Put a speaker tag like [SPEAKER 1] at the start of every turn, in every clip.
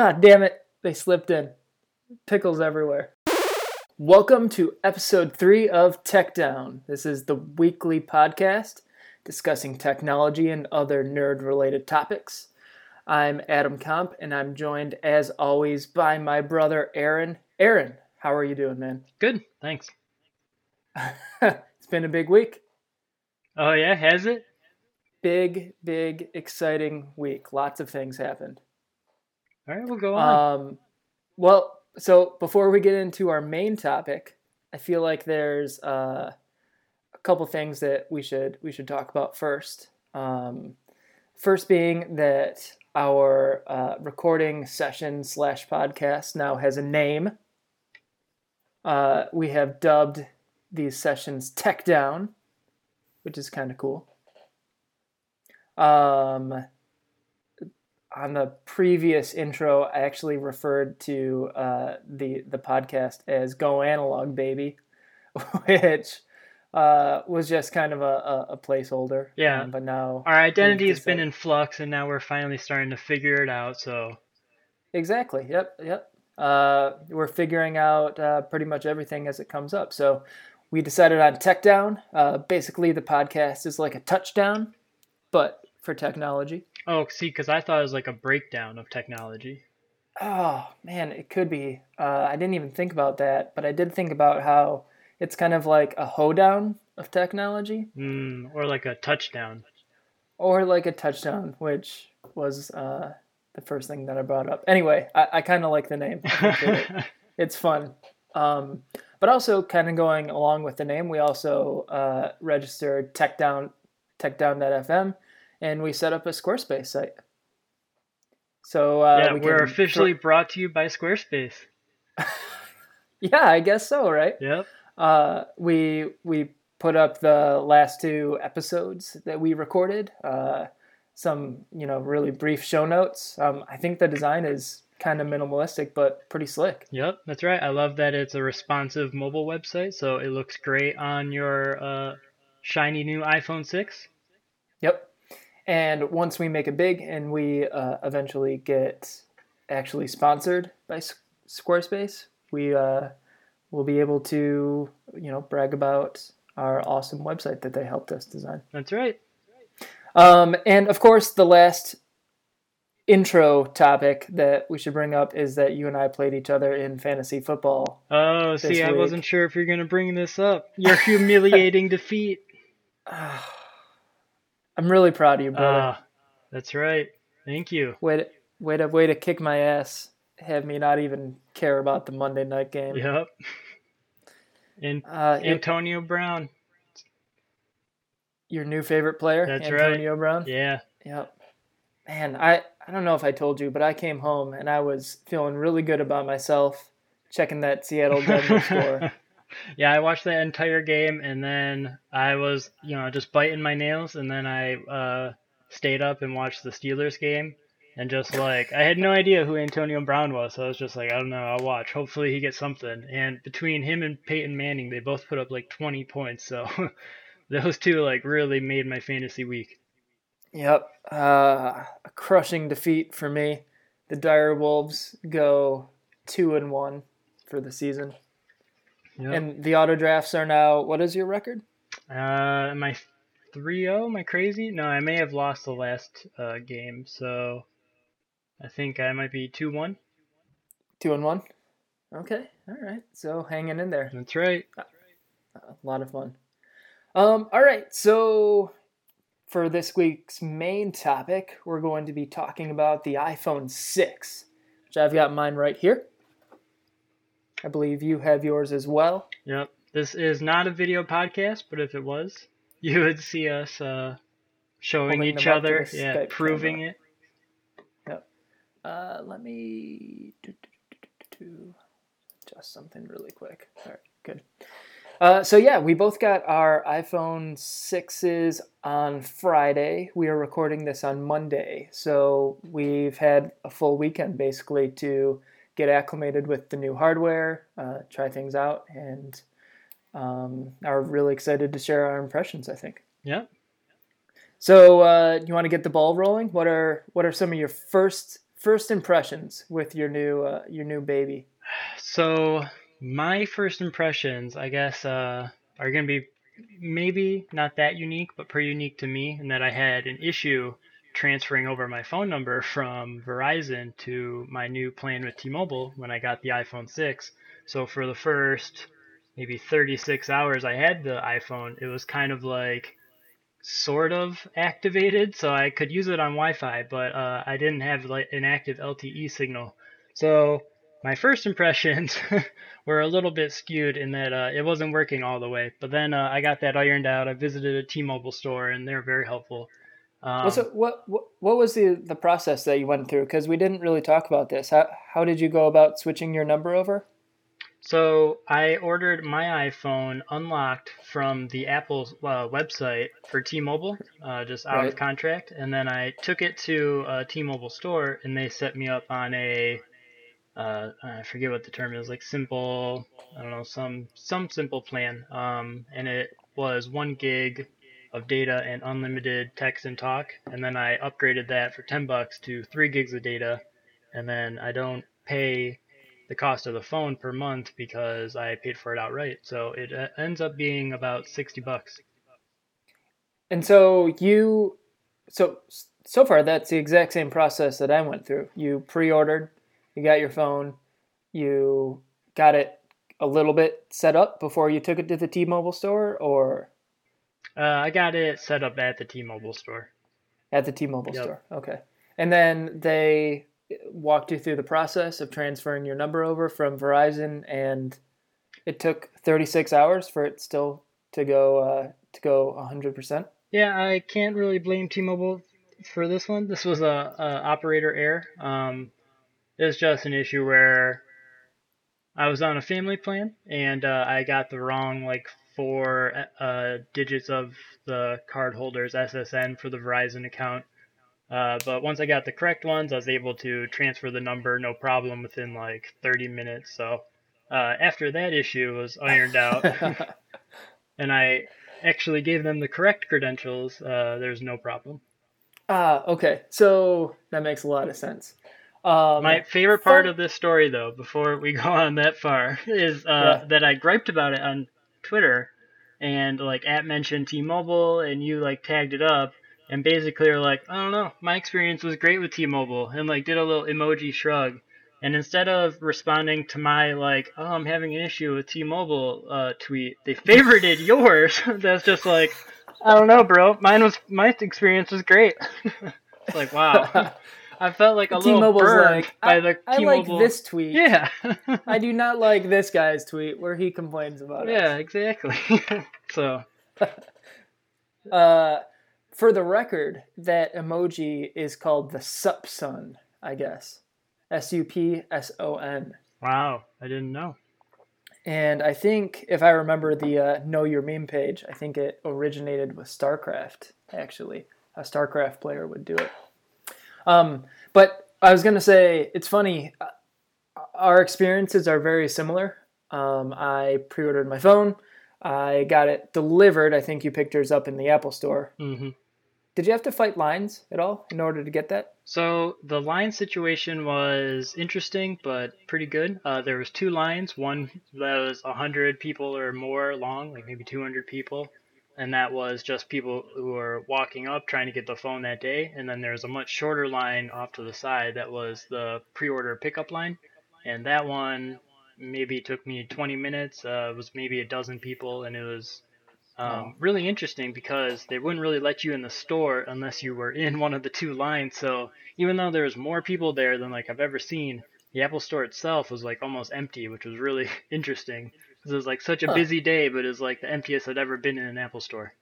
[SPEAKER 1] Ah, damn it. They slipped in. Pickles everywhere. Welcome to episode three of Tech Down. This is the weekly podcast discussing technology and other nerd related topics. I'm Adam Comp, and I'm joined, as always, by my brother Aaron. Aaron, how are you doing, man?
[SPEAKER 2] Good, thanks.
[SPEAKER 1] it's been a big week.
[SPEAKER 2] Oh, yeah, has it?
[SPEAKER 1] Big, big, exciting week. Lots of things happened.
[SPEAKER 2] All right, we'll go on.
[SPEAKER 1] Um, well, so before we get into our main topic, I feel like there's uh, a couple things that we should we should talk about first. Um, first being that our uh, recording session slash podcast now has a name. Uh, we have dubbed these sessions Tech Down, which is kind of cool. Um, on the previous intro, I actually referred to uh, the the podcast as "Go Analog Baby," which uh, was just kind of a, a, placeholder.
[SPEAKER 2] Yeah.
[SPEAKER 1] Um, but now
[SPEAKER 2] Our identity has been in flux, and now we're finally starting to figure it out. So,
[SPEAKER 1] Exactly. Yep. Yep. Uh, we're figuring out uh, pretty much everything as it comes up. So we decided on Tech Down. Uh, basically, the podcast is like a touchdown, but for technology.
[SPEAKER 2] Oh, see, because I thought it was like a breakdown of technology.
[SPEAKER 1] Oh man, it could be. Uh, I didn't even think about that, but I did think about how it's kind of like a hoedown of technology,
[SPEAKER 2] Mm, or like a touchdown.
[SPEAKER 1] or like a touchdown, which was uh, the first thing that I brought up. Anyway, I, I kind of like the name. It- it's fun. Um, but also, kind of going along with the name, we also uh, registered TechDown, TechDown.fm, and we set up a Squarespace site. So uh,
[SPEAKER 2] yeah,
[SPEAKER 1] we
[SPEAKER 2] we're officially brought to you by Squarespace.
[SPEAKER 1] yeah, I guess so, right?
[SPEAKER 2] Yep.
[SPEAKER 1] Uh, we we put up the last two episodes that we recorded. Uh, some you know really brief show notes. Um, I think the design is kind of minimalistic but pretty slick.
[SPEAKER 2] Yep, that's right. I love that it's a responsive mobile website, so it looks great on your uh, shiny new iPhone 6.
[SPEAKER 1] Yep. And once we make it big and we uh, eventually get actually sponsored by S- Squarespace, we uh, will be able to you know brag about our awesome website that they helped us design.
[SPEAKER 2] That's right.
[SPEAKER 1] Um, and of course, the last intro topic that we should bring up is that you and I played each other in fantasy football.
[SPEAKER 2] Oh, see, I
[SPEAKER 1] week.
[SPEAKER 2] wasn't sure if you're going to bring this up. Your humiliating defeat.
[SPEAKER 1] I'm really proud of you, brother.
[SPEAKER 2] Ah, that's right. Thank you.
[SPEAKER 1] way to way to way to kick my ass. Have me not even care about the Monday night game.
[SPEAKER 2] Yep. And
[SPEAKER 1] Uh,
[SPEAKER 2] Antonio Brown.
[SPEAKER 1] your new favorite player,
[SPEAKER 2] That's right.
[SPEAKER 1] Antonio Brown.
[SPEAKER 2] Yeah.
[SPEAKER 1] Yep. Man, I I don't know if I told you, but I came home and I was feeling really good about myself, checking that Seattle Denver score.
[SPEAKER 2] Yeah, I watched the entire game and then I was, you know, just biting my nails and then I uh, stayed up and watched the Steelers game and just like I had no idea who Antonio Brown was, so I was just like, I don't know, I'll watch. Hopefully he gets something. And between him and Peyton Manning, they both put up like 20 points, so those two like really made my fantasy week.
[SPEAKER 1] Yep. Uh, a crushing defeat for me. The Dire Wolves go two and one for the season.
[SPEAKER 2] Yep.
[SPEAKER 1] And the auto drafts are now what is your record?
[SPEAKER 2] Uh, am I 3-0? Am I crazy? No, I may have lost the last uh, game, so I think I might be 2-1.
[SPEAKER 1] Two and one. Okay. All right. So hanging in there.
[SPEAKER 2] That's right.
[SPEAKER 1] A lot of fun. Um, all right, so for this week's main topic, we're going to be talking about the iPhone 6, which I've got mine right here. I believe you have yours as well.
[SPEAKER 2] Yep. This is not a video podcast, but if it was, you would see us uh, showing
[SPEAKER 1] Holding
[SPEAKER 2] each
[SPEAKER 1] them up to
[SPEAKER 2] other, yeah,
[SPEAKER 1] Skype
[SPEAKER 2] proving
[SPEAKER 1] camera.
[SPEAKER 2] it.
[SPEAKER 1] Uh, let me do, do, do, adjust something really quick. All right, good. Uh, so yeah, we both got our iPhone 6s on Friday. We are recording this on Monday, so we've had a full weekend basically to get acclimated with the new hardware, uh, try things out, and um, are really excited to share our impressions. I think.
[SPEAKER 2] Yeah.
[SPEAKER 1] So, uh, you want to get the ball rolling? What are what are some of your first first impressions with your new uh, your new baby?
[SPEAKER 2] So my first impressions, I guess, uh, are going to be maybe not that unique, but pretty unique to me in that I had an issue transferring over my phone number from Verizon to my new plan with T-Mobile when I got the iPhone 6. So for the first maybe 36 hours I had the iPhone, it was kind of like sort of activated, so I could use it on Wi-Fi, but uh, I didn't have like an active LTE signal. So my first impressions were a little bit skewed in that uh, it wasn't working all the way. But then uh, I got that ironed out. I visited a T-Mobile store, and they're very helpful.
[SPEAKER 1] Um, so what, what what was the the process that you went through? Because we didn't really talk about this. How how did you go about switching your number over?
[SPEAKER 2] So I ordered my iPhone unlocked from the Apple uh, website for T-Mobile, uh, just out right. of contract, and then I took it to a T-Mobile store, and they set me up on a uh, I forget what the term is, like simple, I don't know, some some simple plan, um, and it was one gig of data and unlimited text and talk, and then I upgraded that for ten bucks to three gigs of data, and then I don't pay the cost of the phone per month because I paid for it outright. So it uh, ends up being about 60 bucks.
[SPEAKER 1] And so you so so far that's the exact same process that I went through. You pre-ordered, you got your phone, you got it a little bit set up before you took it to the T-Mobile store or
[SPEAKER 2] uh, I got it set up at the T-Mobile store.
[SPEAKER 1] At the T-Mobile yep. store. Okay. And then they walked you through the process of transferring your number over from Verizon, and it took 36 hours for it still to go uh, to go 100%.
[SPEAKER 2] Yeah, I can't really blame T-Mobile for this one. This was a, a operator error. Um, it was just an issue where I was on a family plan and uh, I got the wrong like four uh, digits of the card holder's SSN for the Verizon account. Uh, but once I got the correct ones, I was able to transfer the number no problem within like 30 minutes. So uh, after that issue was ironed out, and I actually gave them the correct credentials, uh, there's no problem.
[SPEAKER 1] Ah, okay. So that makes a lot of sense.
[SPEAKER 2] Um, My favorite part of this story, though, before we go on that far, is uh, yeah. that I griped about it on Twitter, and like at mentioned T-Mobile, and you like tagged it up, and basically are like, I don't know, my experience was great with T-Mobile, and like did a little emoji shrug. And instead of responding to my like, oh, I'm having an issue with T-Mobile uh, tweet, they favorited yours. That's just like, I don't know, bro. Mine was my experience was great. it's like wow. I felt like a T-Mobile's little burned like, by the
[SPEAKER 1] I, T-Mobile. I like this tweet. Yeah. I do not like this guy's tweet where he complains about
[SPEAKER 2] it. Yeah, exactly. so.
[SPEAKER 1] uh, for the record, that emoji is called the Supson, I guess. S U P S O N.
[SPEAKER 2] Wow, I didn't know.
[SPEAKER 1] And I think, if I remember the uh, Know Your Meme page, I think it originated with StarCraft, actually. A StarCraft player would do it. Um, but I was going to say, it's funny. Uh, our experiences are very similar. Um, I pre ordered my phone. I got it delivered. I think you picked yours up in the Apple store.
[SPEAKER 2] Mm-hmm.
[SPEAKER 1] Did you have to fight lines at all in order to get that?
[SPEAKER 2] So the line situation was interesting, but pretty good. Uh, there was two lines. One that was hundred people or more long, like maybe 200 people, and that was just people who were walking up trying to get the phone that day. And then there was a much shorter line off to the side that was the pre-order pickup line, and that one maybe took me 20 minutes. Uh, it was maybe a dozen people, and it was um, really interesting because they wouldn't really let you in the store unless you were in one of the two lines. So even though there was more people there than like I've ever seen, the Apple Store itself was like almost empty, which was really interesting it was like such a huh. busy day, but it was like the emptiest I'd ever been in an Apple Store.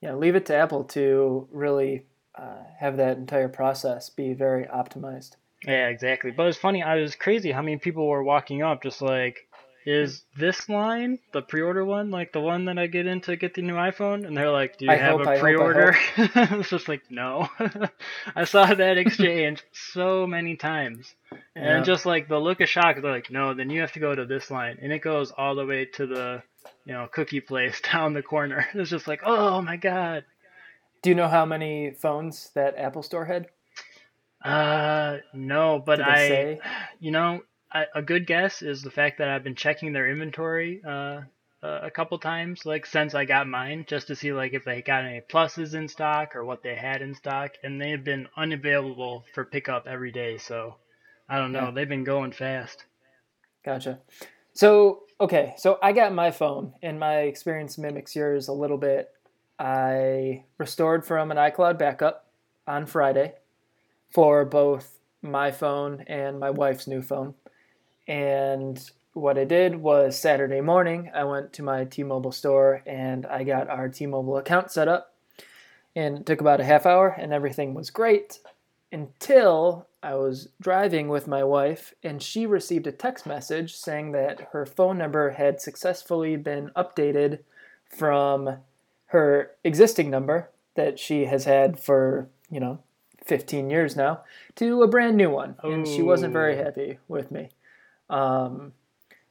[SPEAKER 1] Yeah, leave it to Apple to really uh, have that entire process be very optimized.
[SPEAKER 2] Yeah, exactly. But it's funny. I was crazy how many people were walking up just like is this line the pre-order one like the one that I get in to get the new iPhone? And they're like, "Do you I have hope, a pre-order?" I, I was just like, "No." I saw that exchange so many times, yeah. and just like the look of shock, they're like, "No, then you have to go to this line," and it goes all the way to the you know cookie place down the corner. It's just like, "Oh my god."
[SPEAKER 1] Do you know how many phones that Apple Store had?
[SPEAKER 2] Uh, no, but I,
[SPEAKER 1] say?
[SPEAKER 2] you know, I, a good guess is the fact that I've been checking their inventory uh, uh, a couple times, like since I got mine, just to see like if they got any pluses in stock or what they had in stock, and they've been unavailable for pickup every day. So I don't know,
[SPEAKER 1] Yeah.
[SPEAKER 2] they've been going fast.
[SPEAKER 1] Gotcha. So, okay, so I got my phone, and my experience mimics yours a little bit. I restored from an iCloud backup on Friday for both my phone and my wife's new phone. And what I did was Saturday morning, I went to my T Mobile store and I got our T Mobile account set up. And it took about a half hour, and everything was great until I was driving with my wife and she received a text message saying that her phone number had successfully been updated from her existing number that she has had for, you know, 15 years now to a brand new one. And she wasn't very happy with me. Um,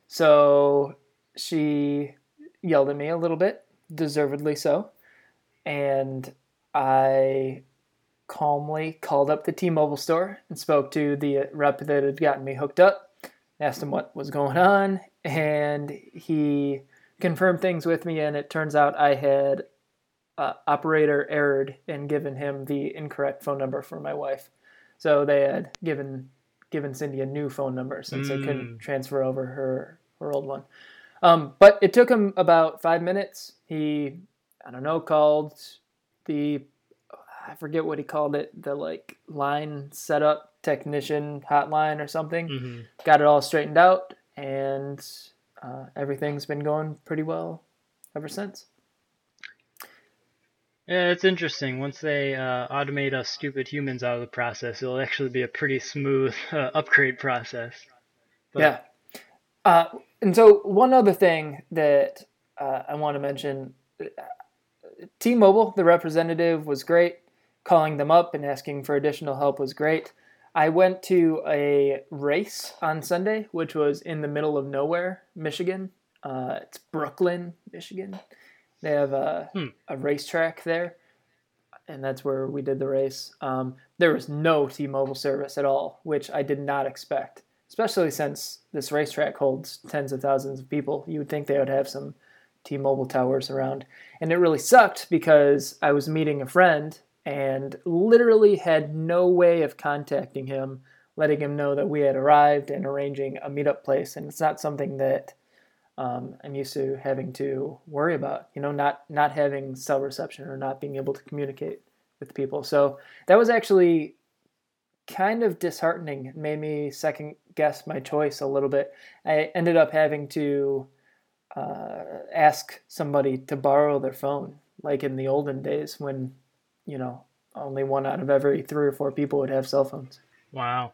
[SPEAKER 1] so she yelled at me a little bit, deservedly so. And I calmly called up the T-Mobile store and spoke to the rep that had gotten me hooked up. Asked him what was going on, and he confirmed things with me. And it turns out I had uh, operator errored and given him the incorrect phone number for my wife. So they had given given Cindy a new phone number since they couldn't
[SPEAKER 2] Mm.
[SPEAKER 1] transfer over her her old one. Um, but it took him about five minutes. He, I don't know, called the I forget what he called it, the like line setup technician hotline or something.
[SPEAKER 2] hmm
[SPEAKER 1] Got it all straightened out, and uh, everything's been going pretty well ever since.
[SPEAKER 2] Yeah, it's interesting. Once they uh, automate us stupid humans out of the process, it'll actually be a pretty smooth uh, upgrade process. But-
[SPEAKER 1] yeah. Uh, and so one other thing that uh, I want to mention, uh, T-Mobile, the representative was great. Calling them up and asking for additional help was great. I went to a race on Sunday, which was in the middle of nowhere, Michigan. Uh, it's Brooklyn, Michigan. They have a,
[SPEAKER 2] Hmm.
[SPEAKER 1] a racetrack there, and that's where we did the race. Um, there was no T-Mobile service at all, which I did not expect, especially since this racetrack holds tens of thousands of people. You would think they would have some T-Mobile towers around, and it really sucked because I was meeting a friend and literally had no way of contacting him, letting him know that we had arrived and arranging a meetup place. And it's not something that um, I'm used to having to worry about. You know, not not having cell reception or not being able to communicate with people. So that was actually kind of disheartening. It made me second guess my choice a little bit. I ended up having to uh, ask somebody to borrow their phone, like in the olden days when, you know, only one out of every three or four people would have cell phones.
[SPEAKER 2] Wow.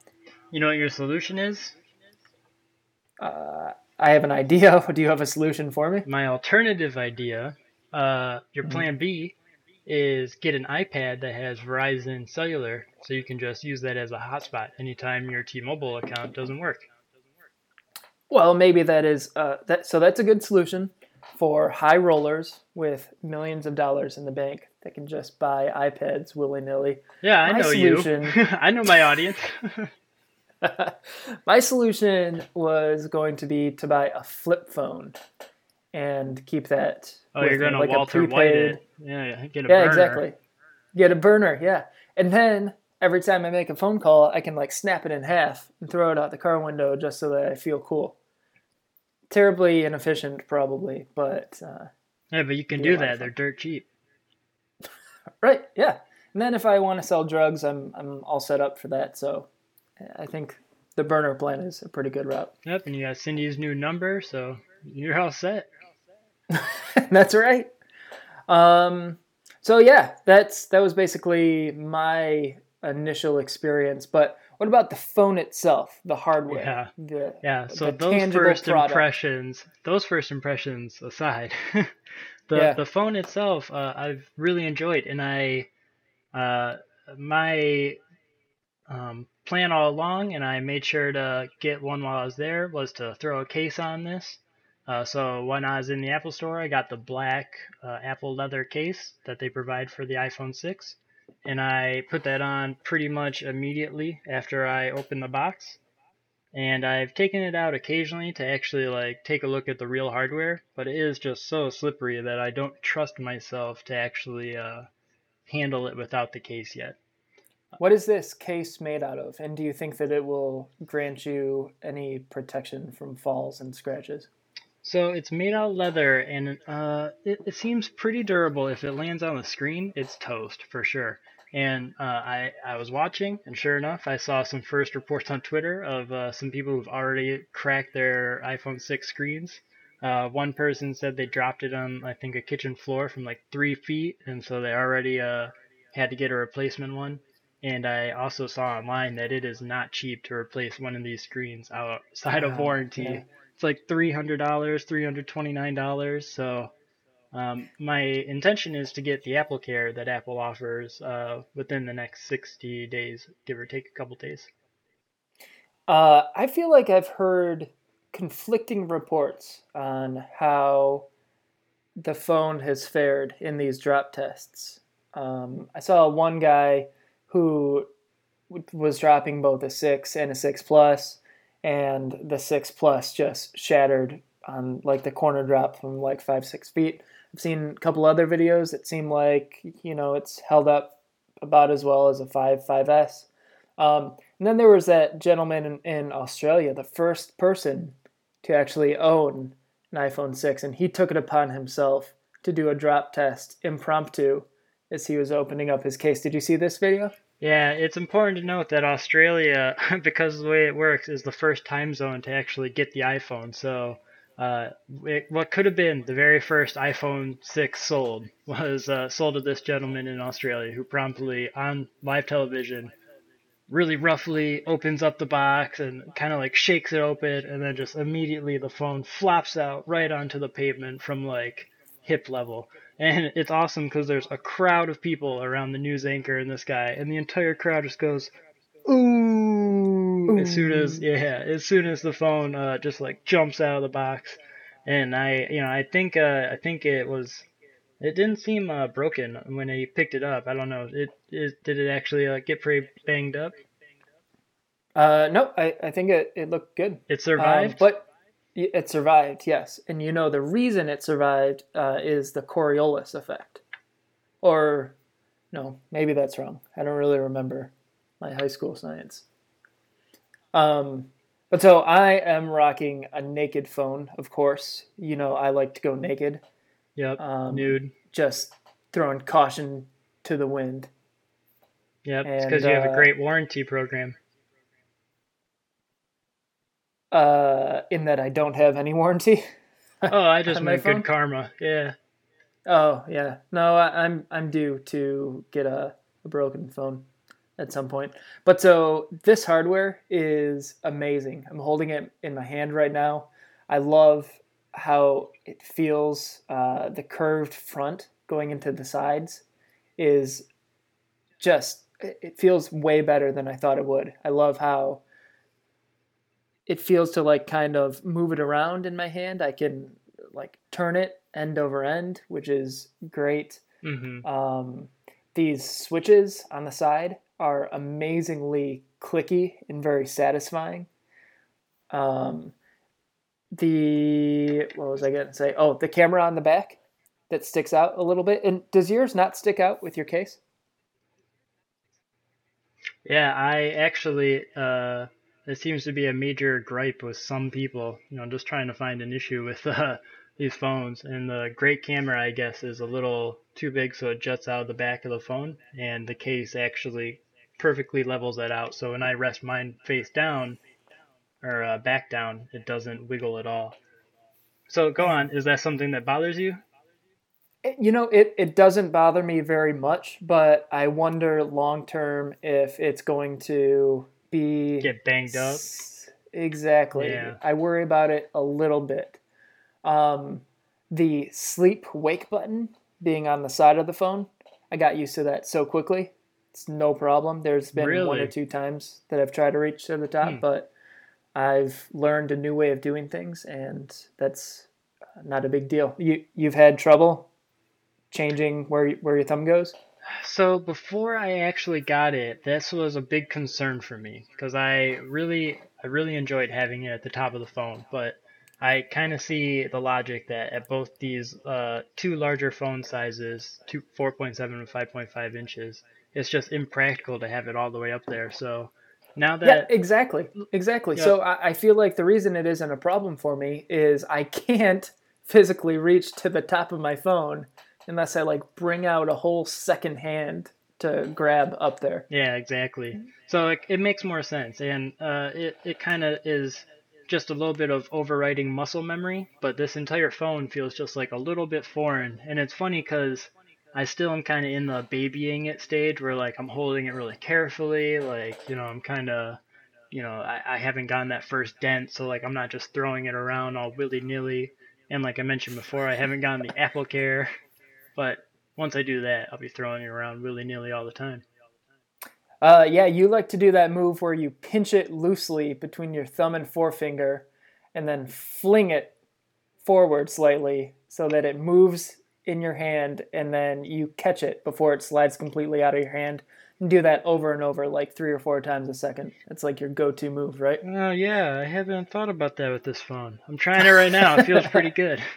[SPEAKER 2] You know what your solution is?
[SPEAKER 1] Uh, I have an idea. Do you have a solution for me?
[SPEAKER 2] My alternative idea, uh, your
[SPEAKER 1] Mhm.
[SPEAKER 2] plan B, is get an iPad that has Verizon Cellular, so you can just use that as a hotspot anytime your T-Mobile account doesn't work.
[SPEAKER 1] Well, maybe that is uh, that. So that's a good solution for high rollers with millions of dollars in the bank that can just buy iPads willy nilly.
[SPEAKER 2] Yeah, I
[SPEAKER 1] My
[SPEAKER 2] know
[SPEAKER 1] solution-
[SPEAKER 2] you. I know my audience.
[SPEAKER 1] My solution was going to be to buy a flip phone and keep that.
[SPEAKER 2] oh, you're gonna
[SPEAKER 1] like a
[SPEAKER 2] Walter White
[SPEAKER 1] prepaid-
[SPEAKER 2] it. Yeah, get a
[SPEAKER 1] Yeah,
[SPEAKER 2] burner.
[SPEAKER 1] exactly. Get a burner, yeah. And then every time I make a phone call, I can like snap it in half and throw it out the car window just so that I feel cool. Terribly inefficient, probably, but uh,
[SPEAKER 2] Yeah, but you can do that. They're dirt cheap.
[SPEAKER 1] right, yeah. And then if I want to sell drugs, I'm I'm all set up for that. So I think the burner plan is a pretty good route.
[SPEAKER 2] Yep, and you got Cindy's new number, so you're all set.
[SPEAKER 1] that's right. Um, so yeah, that's that was basically my initial experience. But what about the phone itself, the hardware?
[SPEAKER 2] Yeah.
[SPEAKER 1] The,
[SPEAKER 2] Yeah, so those first
[SPEAKER 1] product.
[SPEAKER 2] impressions, those first impressions aside, the
[SPEAKER 1] Yeah.
[SPEAKER 2] the phone itself, uh, I've really enjoyed, and I, uh, my um, plan all along, and I made sure to get one while I was there, was to throw a case on this. Uh, so when I was in the Apple Store, I got the black uh, Apple leather case that they provide for the iPhone 6, and I put that on pretty much immediately after I opened the box. And I've taken it out occasionally to actually like take a look at the real hardware, but it is just so slippery that I don't trust myself to actually uh, handle it without the case yet.
[SPEAKER 1] What is this case made out of? And do you think that it will grant you any protection from falls and scratches?
[SPEAKER 2] So it's made out of leather, and uh, it, it seems pretty durable. If it lands on the screen, it's toast for sure. And uh, I, I was watching, and sure enough, I saw some first reports on Twitter of uh, some people who've already cracked their iPhone 6 screens. Uh, one person said they dropped it on, I think, a kitchen floor from like three feet, and so they already uh, had to get a replacement one. And I also saw online that it is not cheap to replace one of these screens outside of warranty. Yeah it's like three hundred dollars, three hundred twenty nine dollars. So um, my intention is to get the Apple Care that Apple offers uh, within the next sixty days, give or take a couple days.
[SPEAKER 1] Uh, I feel like I've heard conflicting reports on how the phone has fared in these drop tests. Um, I saw one guy who was dropping both a six and a six plus and the six plus just shattered on like the corner drop from like five six feet. I've seen a couple other videos that seem like you know it's held up about as well as a five 5S. Um, and then there was that gentleman in, in Australia, the first person to actually own an iPhone 6, and he took it upon himself to do a drop test impromptu as he was opening up his case. Did you see this video?
[SPEAKER 2] Yeah, it's important to note that Australia, because of the way it works, is the first time zone to actually get the iPhone. So, uh, it, what could have been the very first iPhone 6 sold was uh, sold to this gentleman in Australia who promptly, on live television, really roughly opens up the box and kind of like shakes it open, and then just immediately the phone flops out right onto the pavement from like hip level and it's awesome because there's a crowd of people around the news anchor and this guy, and the entire crowd just goes, ooh, ooh. as soon as yeah, as soon as the phone uh, just like jumps out of the box, and I you know I think uh, I think it was. It didn't seem uh, broken when he picked it up. I don't know. It, it did it actually uh, get pretty banged up?
[SPEAKER 1] Uh, no, I, I think it, it looked good.
[SPEAKER 2] It survived,
[SPEAKER 1] um, but it survived, yes. And you know the reason it survived uh, is the Coriolis effect. Or, no, maybe that's wrong. I don't really remember my high school science. Um, but so I am rocking a naked phone, of course. You know I like to go naked.
[SPEAKER 2] Yep, um, nude.
[SPEAKER 1] Just throwing caution to the wind.
[SPEAKER 2] Yep, and, it's because you have a uh, great warranty program.
[SPEAKER 1] Uh, in that I don't have any warranty.
[SPEAKER 2] oh, I just meant good karma. Yeah.
[SPEAKER 1] Oh yeah, no, I, I'm I'm due to get a, a broken phone at some point. But so this hardware is amazing. I'm holding it in my hand right now. I love how it feels. Uh, the curved front going into the sides is just it feels way better than I thought it would. I love how it feels to like kind of move it around in my hand. I can like turn it end over end, which is great. Mm-hmm. Um, these switches on the side are amazingly clicky and very satisfying. Um, the what was I going to say? Oh, the camera on the back that sticks out a little bit. And does yours not stick out with your case?
[SPEAKER 2] Yeah, I actually uh, it seems to be a major gripe with some people, you know, just trying to find an issue with uh, these phones. And the great camera, I guess, is a little too big, so it juts out of the back of the phone, and the case actually perfectly levels that out. So when I rest mine face down or uh, back down, it doesn't wiggle at all. So go on. Is that something that bothers you?
[SPEAKER 1] You know, it, it doesn't bother me very much, but I wonder long term if it's going to be
[SPEAKER 2] get banged up.
[SPEAKER 1] Exactly. Yeah. I worry about it a little bit. Um, the sleep wake button being on the side of the phone, I got used to that so quickly. It's no problem. There's been really? one or two times that I've tried to reach to the top, hmm. but I've learned a new way of doing things, and that's not a big deal. You you've had trouble changing where where your thumb goes?
[SPEAKER 2] So before I actually got it, this was a big concern for me because I really, I really enjoyed having it at the top of the phone. But I kind of see the logic that at both these uh, two larger phone sizes, two 4.7 and 5.5 inches, it's just impractical to have it all the way up there. So now that
[SPEAKER 1] yeah, exactly, exactly.
[SPEAKER 2] Yeah.
[SPEAKER 1] So I, I feel like the reason it isn't a problem for me is I can't physically reach to the top of my phone unless I like bring out a whole second hand to grab up there.
[SPEAKER 2] Yeah, exactly. So it, it makes more sense, and uh, it it kind of is just a little bit of overriding muscle memory, but this entire phone feels just like a little bit foreign, and it's funny because I still am kind of in the babying it stage where like I'm holding it really carefully, like you know I'm kind of you know I, I haven't gotten that first dent, so like I'm not just throwing it around all willy nilly, and like I mentioned before, I haven't gotten the Apple Care, but once I do that, I'll be throwing it around willy nilly all the time.
[SPEAKER 1] Uh, yeah, you like to do that move where you pinch it loosely between your thumb and forefinger and then fling it forward slightly so that it moves in your hand and then you catch it before it slides completely out of your hand. And do that over and over, like three or four times a second. It's like your go to move, right?
[SPEAKER 2] Oh yeah, I haven't thought about that with this phone. I'm trying it right now. It feels pretty good.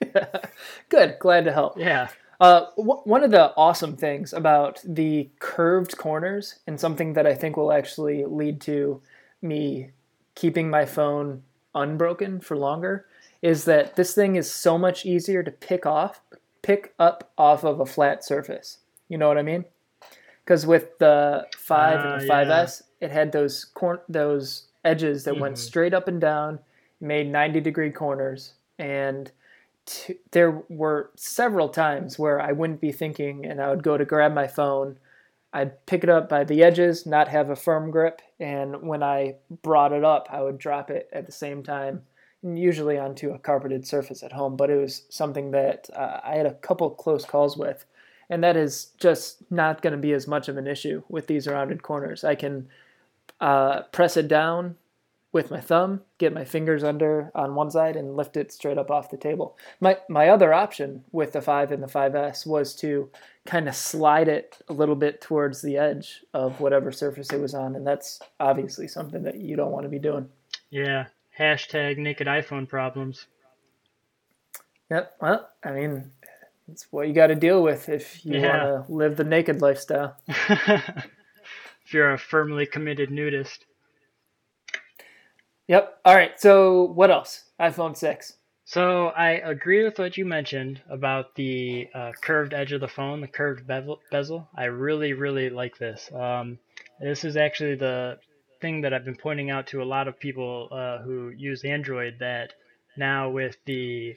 [SPEAKER 1] Good, glad to help.
[SPEAKER 2] Yeah.
[SPEAKER 1] Uh, w- one of the awesome things about the curved corners, and something that I think will actually lead to me keeping my phone unbroken for longer, is that this thing is so much easier to pick off, pick up off of a flat surface. You know what I mean? Because with the five
[SPEAKER 2] Ah,
[SPEAKER 1] and the
[SPEAKER 2] yeah.
[SPEAKER 1] 5S, it had those cor- those edges that went
[SPEAKER 2] Mhm.
[SPEAKER 1] straight up and down, made 90 degree corners, and there were several times where I wouldn't be thinking and I would go to grab my phone. I'd pick it up by the edges, not have a firm grip, and when I brought it up, I would drop it at the same time, usually onto a carpeted surface at home. But it was something that uh, I had a couple close calls with, and that is just not going to be as much of an issue with these rounded corners. I can uh, press it down with my thumb, get my fingers under on one side, and lift it straight up off the table. My my other option with the five and the 5S was to kind of slide it a little bit towards the edge of whatever surface it was on, and that's obviously something that you don't want to be doing.
[SPEAKER 2] Yeah. Hashtag naked iPhone problems.
[SPEAKER 1] Yep. Well, I mean, it's what you got to deal with if you
[SPEAKER 2] Yeah.
[SPEAKER 1] want to live the naked lifestyle.
[SPEAKER 2] if you're a firmly committed nudist.
[SPEAKER 1] Yep. All right. So what else? iPhone six.
[SPEAKER 2] So I agree with what you mentioned about the uh, curved edge of the phone, the curved bevel. bezel. I really, really like this. Um, this is actually the thing that I've been pointing out to a lot of people uh, who use Android that now with the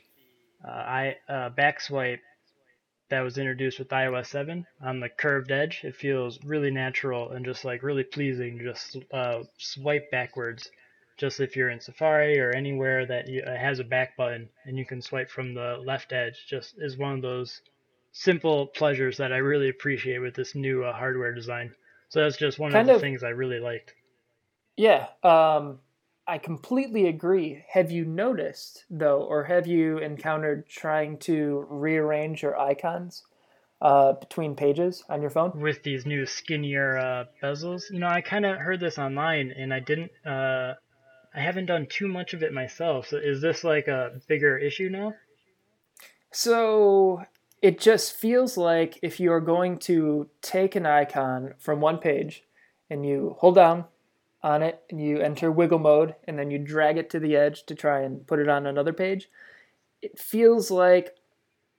[SPEAKER 2] uh, I uh, back swipe that was introduced with iOS 7 on the curved edge, it feels really natural and just like really pleasing. Just uh, swipe backwards just if you're in Safari or anywhere that you, uh, has a back button and you can swipe from the left edge, just is one of those simple pleasures that I really appreciate with this new uh, hardware design. So that's just one
[SPEAKER 1] Kind
[SPEAKER 2] of the
[SPEAKER 1] of-
[SPEAKER 2] things I really liked.
[SPEAKER 1] Yeah, um, I completely agree. Have you noticed, though, or have you encountered trying to rearrange your icons uh, between pages on your phone?
[SPEAKER 2] With these new skinnier uh, bezels, you know, I kind of heard this online and I didn't, uh, I haven't done too much of it myself. So is this like a bigger issue now?
[SPEAKER 1] So it just feels like if you are going to take an icon from one page and you hold down on it and you enter wiggle mode and then you drag it to the edge to try and put it on another page, it feels like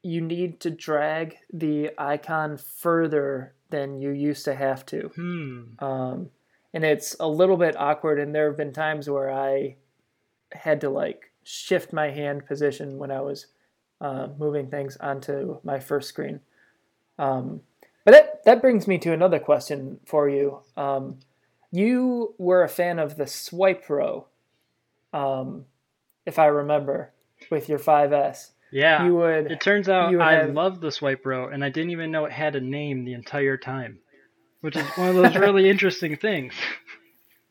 [SPEAKER 1] you need to drag the icon further than you used to have to.
[SPEAKER 2] Hmm.
[SPEAKER 1] Um, and it's a little bit awkward. And there have been times where I had to like shift my hand position when I was uh, moving things onto my first screen. Um, but that that brings me to another question for you. Um, you were a fan of the Swipe Row, um, if I remember, with your 5S.
[SPEAKER 2] Yeah.
[SPEAKER 1] You would
[SPEAKER 2] It turns out I
[SPEAKER 1] have-
[SPEAKER 2] love the swipe row, and I didn't even know it had a name the entire time, which is one of those really interesting things.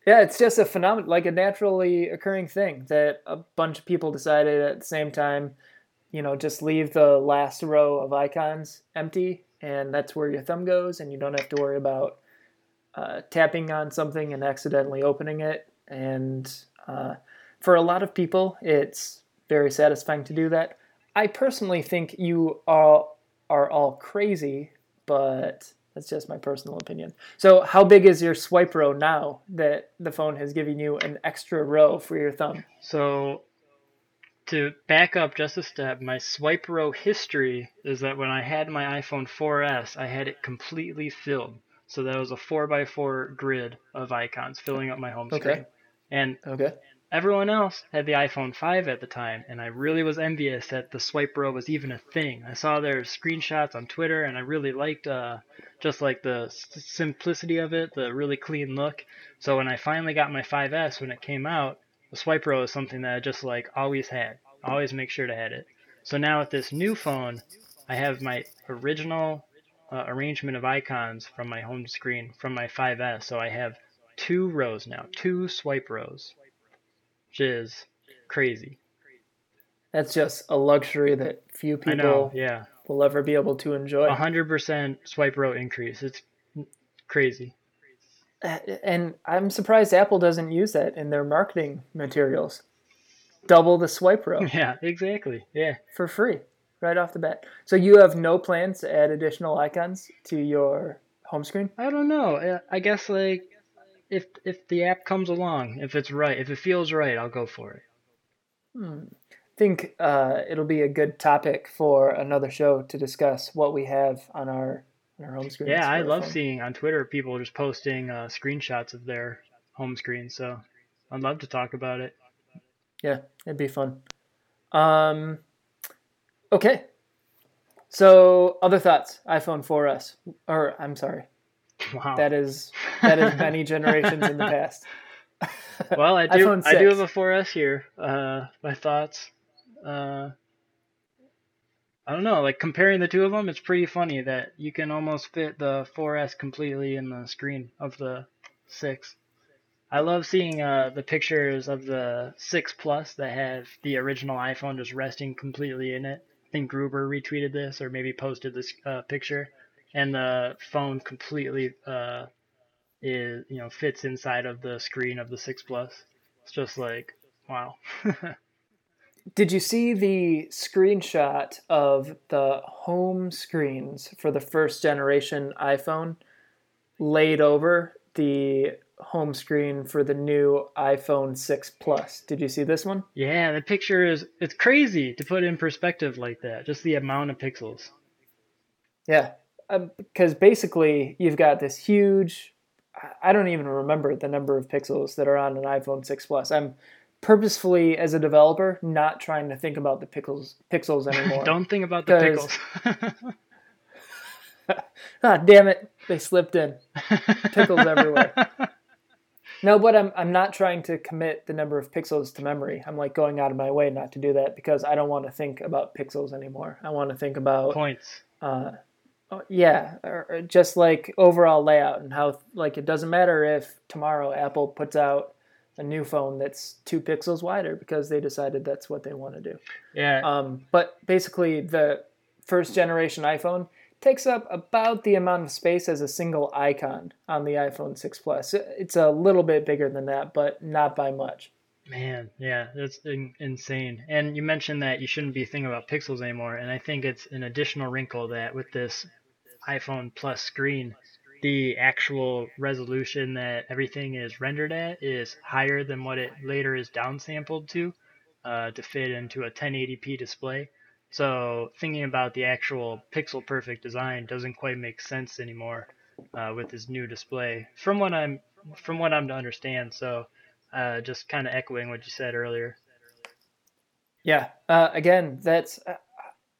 [SPEAKER 1] Yeah, it's just a phenomenon, like a naturally occurring thing that a bunch of people decided at the same time, you know, just leave the last row of icons empty and that's where your thumb goes, and you don't have to worry about uh, tapping on something and accidentally opening it. And uh, for a lot of people, it's very satisfying to do that. I personally think you all are all crazy, but that's just my personal opinion. So, how big is your swipe row now that the phone has given you an extra row for your thumb?
[SPEAKER 2] So, to back up just a step, my swipe row history is that when I had my iPhone 4S, I had it completely filled. So that was a 4x4 grid of icons filling up my home screen.
[SPEAKER 1] Okay.
[SPEAKER 2] And
[SPEAKER 1] Okay.
[SPEAKER 2] Everyone else had the iPhone 5 at the time, and I really was envious that the swipe row was even a thing. I saw their screenshots on Twitter, and I really liked uh, just like the s- simplicity of it, the really clean look. So when I finally got my 5S when it came out, the swipe row is something that I just like always had, always make sure to have it. So now with this new phone, I have my original uh, arrangement of icons from my home screen from my 5S. So I have two rows now, two swipe rows which is crazy.
[SPEAKER 1] That's just a luxury that few
[SPEAKER 2] I know,
[SPEAKER 1] people
[SPEAKER 2] yeah,
[SPEAKER 1] will ever be able to enjoy.
[SPEAKER 2] a hundred percent swipe row increase. It's crazy.
[SPEAKER 1] And I'm surprised Apple doesn't use that in their marketing materials. Double the swipe row
[SPEAKER 2] Yeah, exactly. Yeah,
[SPEAKER 1] for free right off the bat. So you have no plans to add additional icons to your home screen?
[SPEAKER 2] I don't know. I guess like if if the app comes along, if it's right, if it feels right, I'll go for it.
[SPEAKER 1] I think uh, it'll be a good topic for another show to discuss what we have on our on our home screen.
[SPEAKER 2] Yeah, I love seeing on Twitter people just posting uh, screenshots of their home screen. So I'd love to talk about it.
[SPEAKER 1] Yeah, it'd be fun. Um, okay. So, other thoughts? iPhone 4S, or I'm sorry,
[SPEAKER 2] Wow.
[SPEAKER 1] that is that is many generations in the past.
[SPEAKER 2] well, I do. I do have a 4S here. Uh, my thoughts. Uh, I don't know. Like comparing the two of them, it's pretty funny that you can almost fit the 4S completely in the screen of the six. I love seeing uh, the pictures of the six plus that have the original iPhone just resting completely in it. I think Gruber retweeted this or maybe posted this uh, picture, and the phone completely uh, is you know fits inside of the screen of the six plus. It's just like wow.
[SPEAKER 1] Did you see the screenshot of the home screens for the first generation iPhone laid over the home screen for the new iPhone 6 Plus? Did you see this one?
[SPEAKER 2] yeah, the picture is it's crazy to put in perspective like that. Just the amount of pixels.
[SPEAKER 1] Yeah, because basically you've got this huge. I- don't even remember the number of pixels that are on an iPhone 6 Plus. I'm purposefully, as a developer, not trying to think about the pixels pixels anymore.
[SPEAKER 2] Don't think about the pickles.
[SPEAKER 1] ah, damn it, they slipped in. Pickles everywhere. No, but I'm I'm not trying to commit the number of pixels to memory. I'm like going out of my way not to do that because I don't want to think about pixels anymore. I want to think about
[SPEAKER 2] Points.
[SPEAKER 1] uh, yeah, or, or just like overall layout and how like it doesn't matter if tomorrow Apple puts out a new phone that's two pixels wider because they decided that's what they want to do.
[SPEAKER 2] Yeah.
[SPEAKER 1] Um, but basically, the first generation iPhone takes up about the amount of space as a single icon on the iPhone 6 Plus. It's a little bit bigger than that, but not by much.
[SPEAKER 2] Man, yeah, that's in- insane. And you mentioned that you shouldn't be thinking about pixels anymore, and I think it's an additional wrinkle that with this iPhone Plus screen, the actual resolution that everything is rendered at is higher than what it later is downsampled to uh, to fit into a 1080p display. So thinking about the actual pixel perfect design doesn't quite make sense anymore uh, with this new display, from what I'm from what I'm to understand. So uh, just kind of echoing what you said earlier.
[SPEAKER 1] Yeah. Uh, again, that's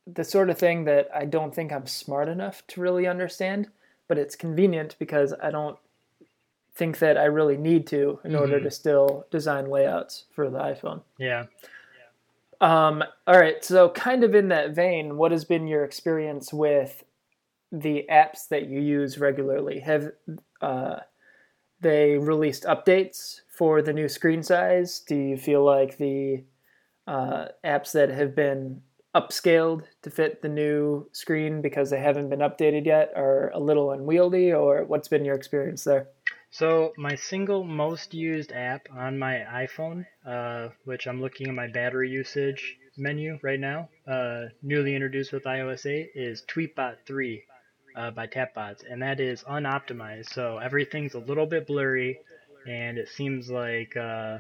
[SPEAKER 1] the sort of thing that I don't think I'm smart enough to really understand, but it's convenient because I don't think that I really need to in order
[SPEAKER 2] Mhm.
[SPEAKER 1] to still design layouts for the iPhone.
[SPEAKER 2] Yeah.
[SPEAKER 1] Um, all right, so kind of in that vein, what has been your experience with the apps that you use regularly? Have uh, they released updates for the new screen size? Do you feel like the uh, apps that have been upscaled to fit the new screen because they haven't been updated yet, are a little unwieldy, or what's been your experience there?
[SPEAKER 2] So my single most used app on my iPhone, uh, which I'm looking at my battery usage menu right now, uh, newly introduced with iOS 8, is Tweetbot 3 uh, by Tapbots, and that is unoptimized. So everything's a little bit blurry, and it seems like uh,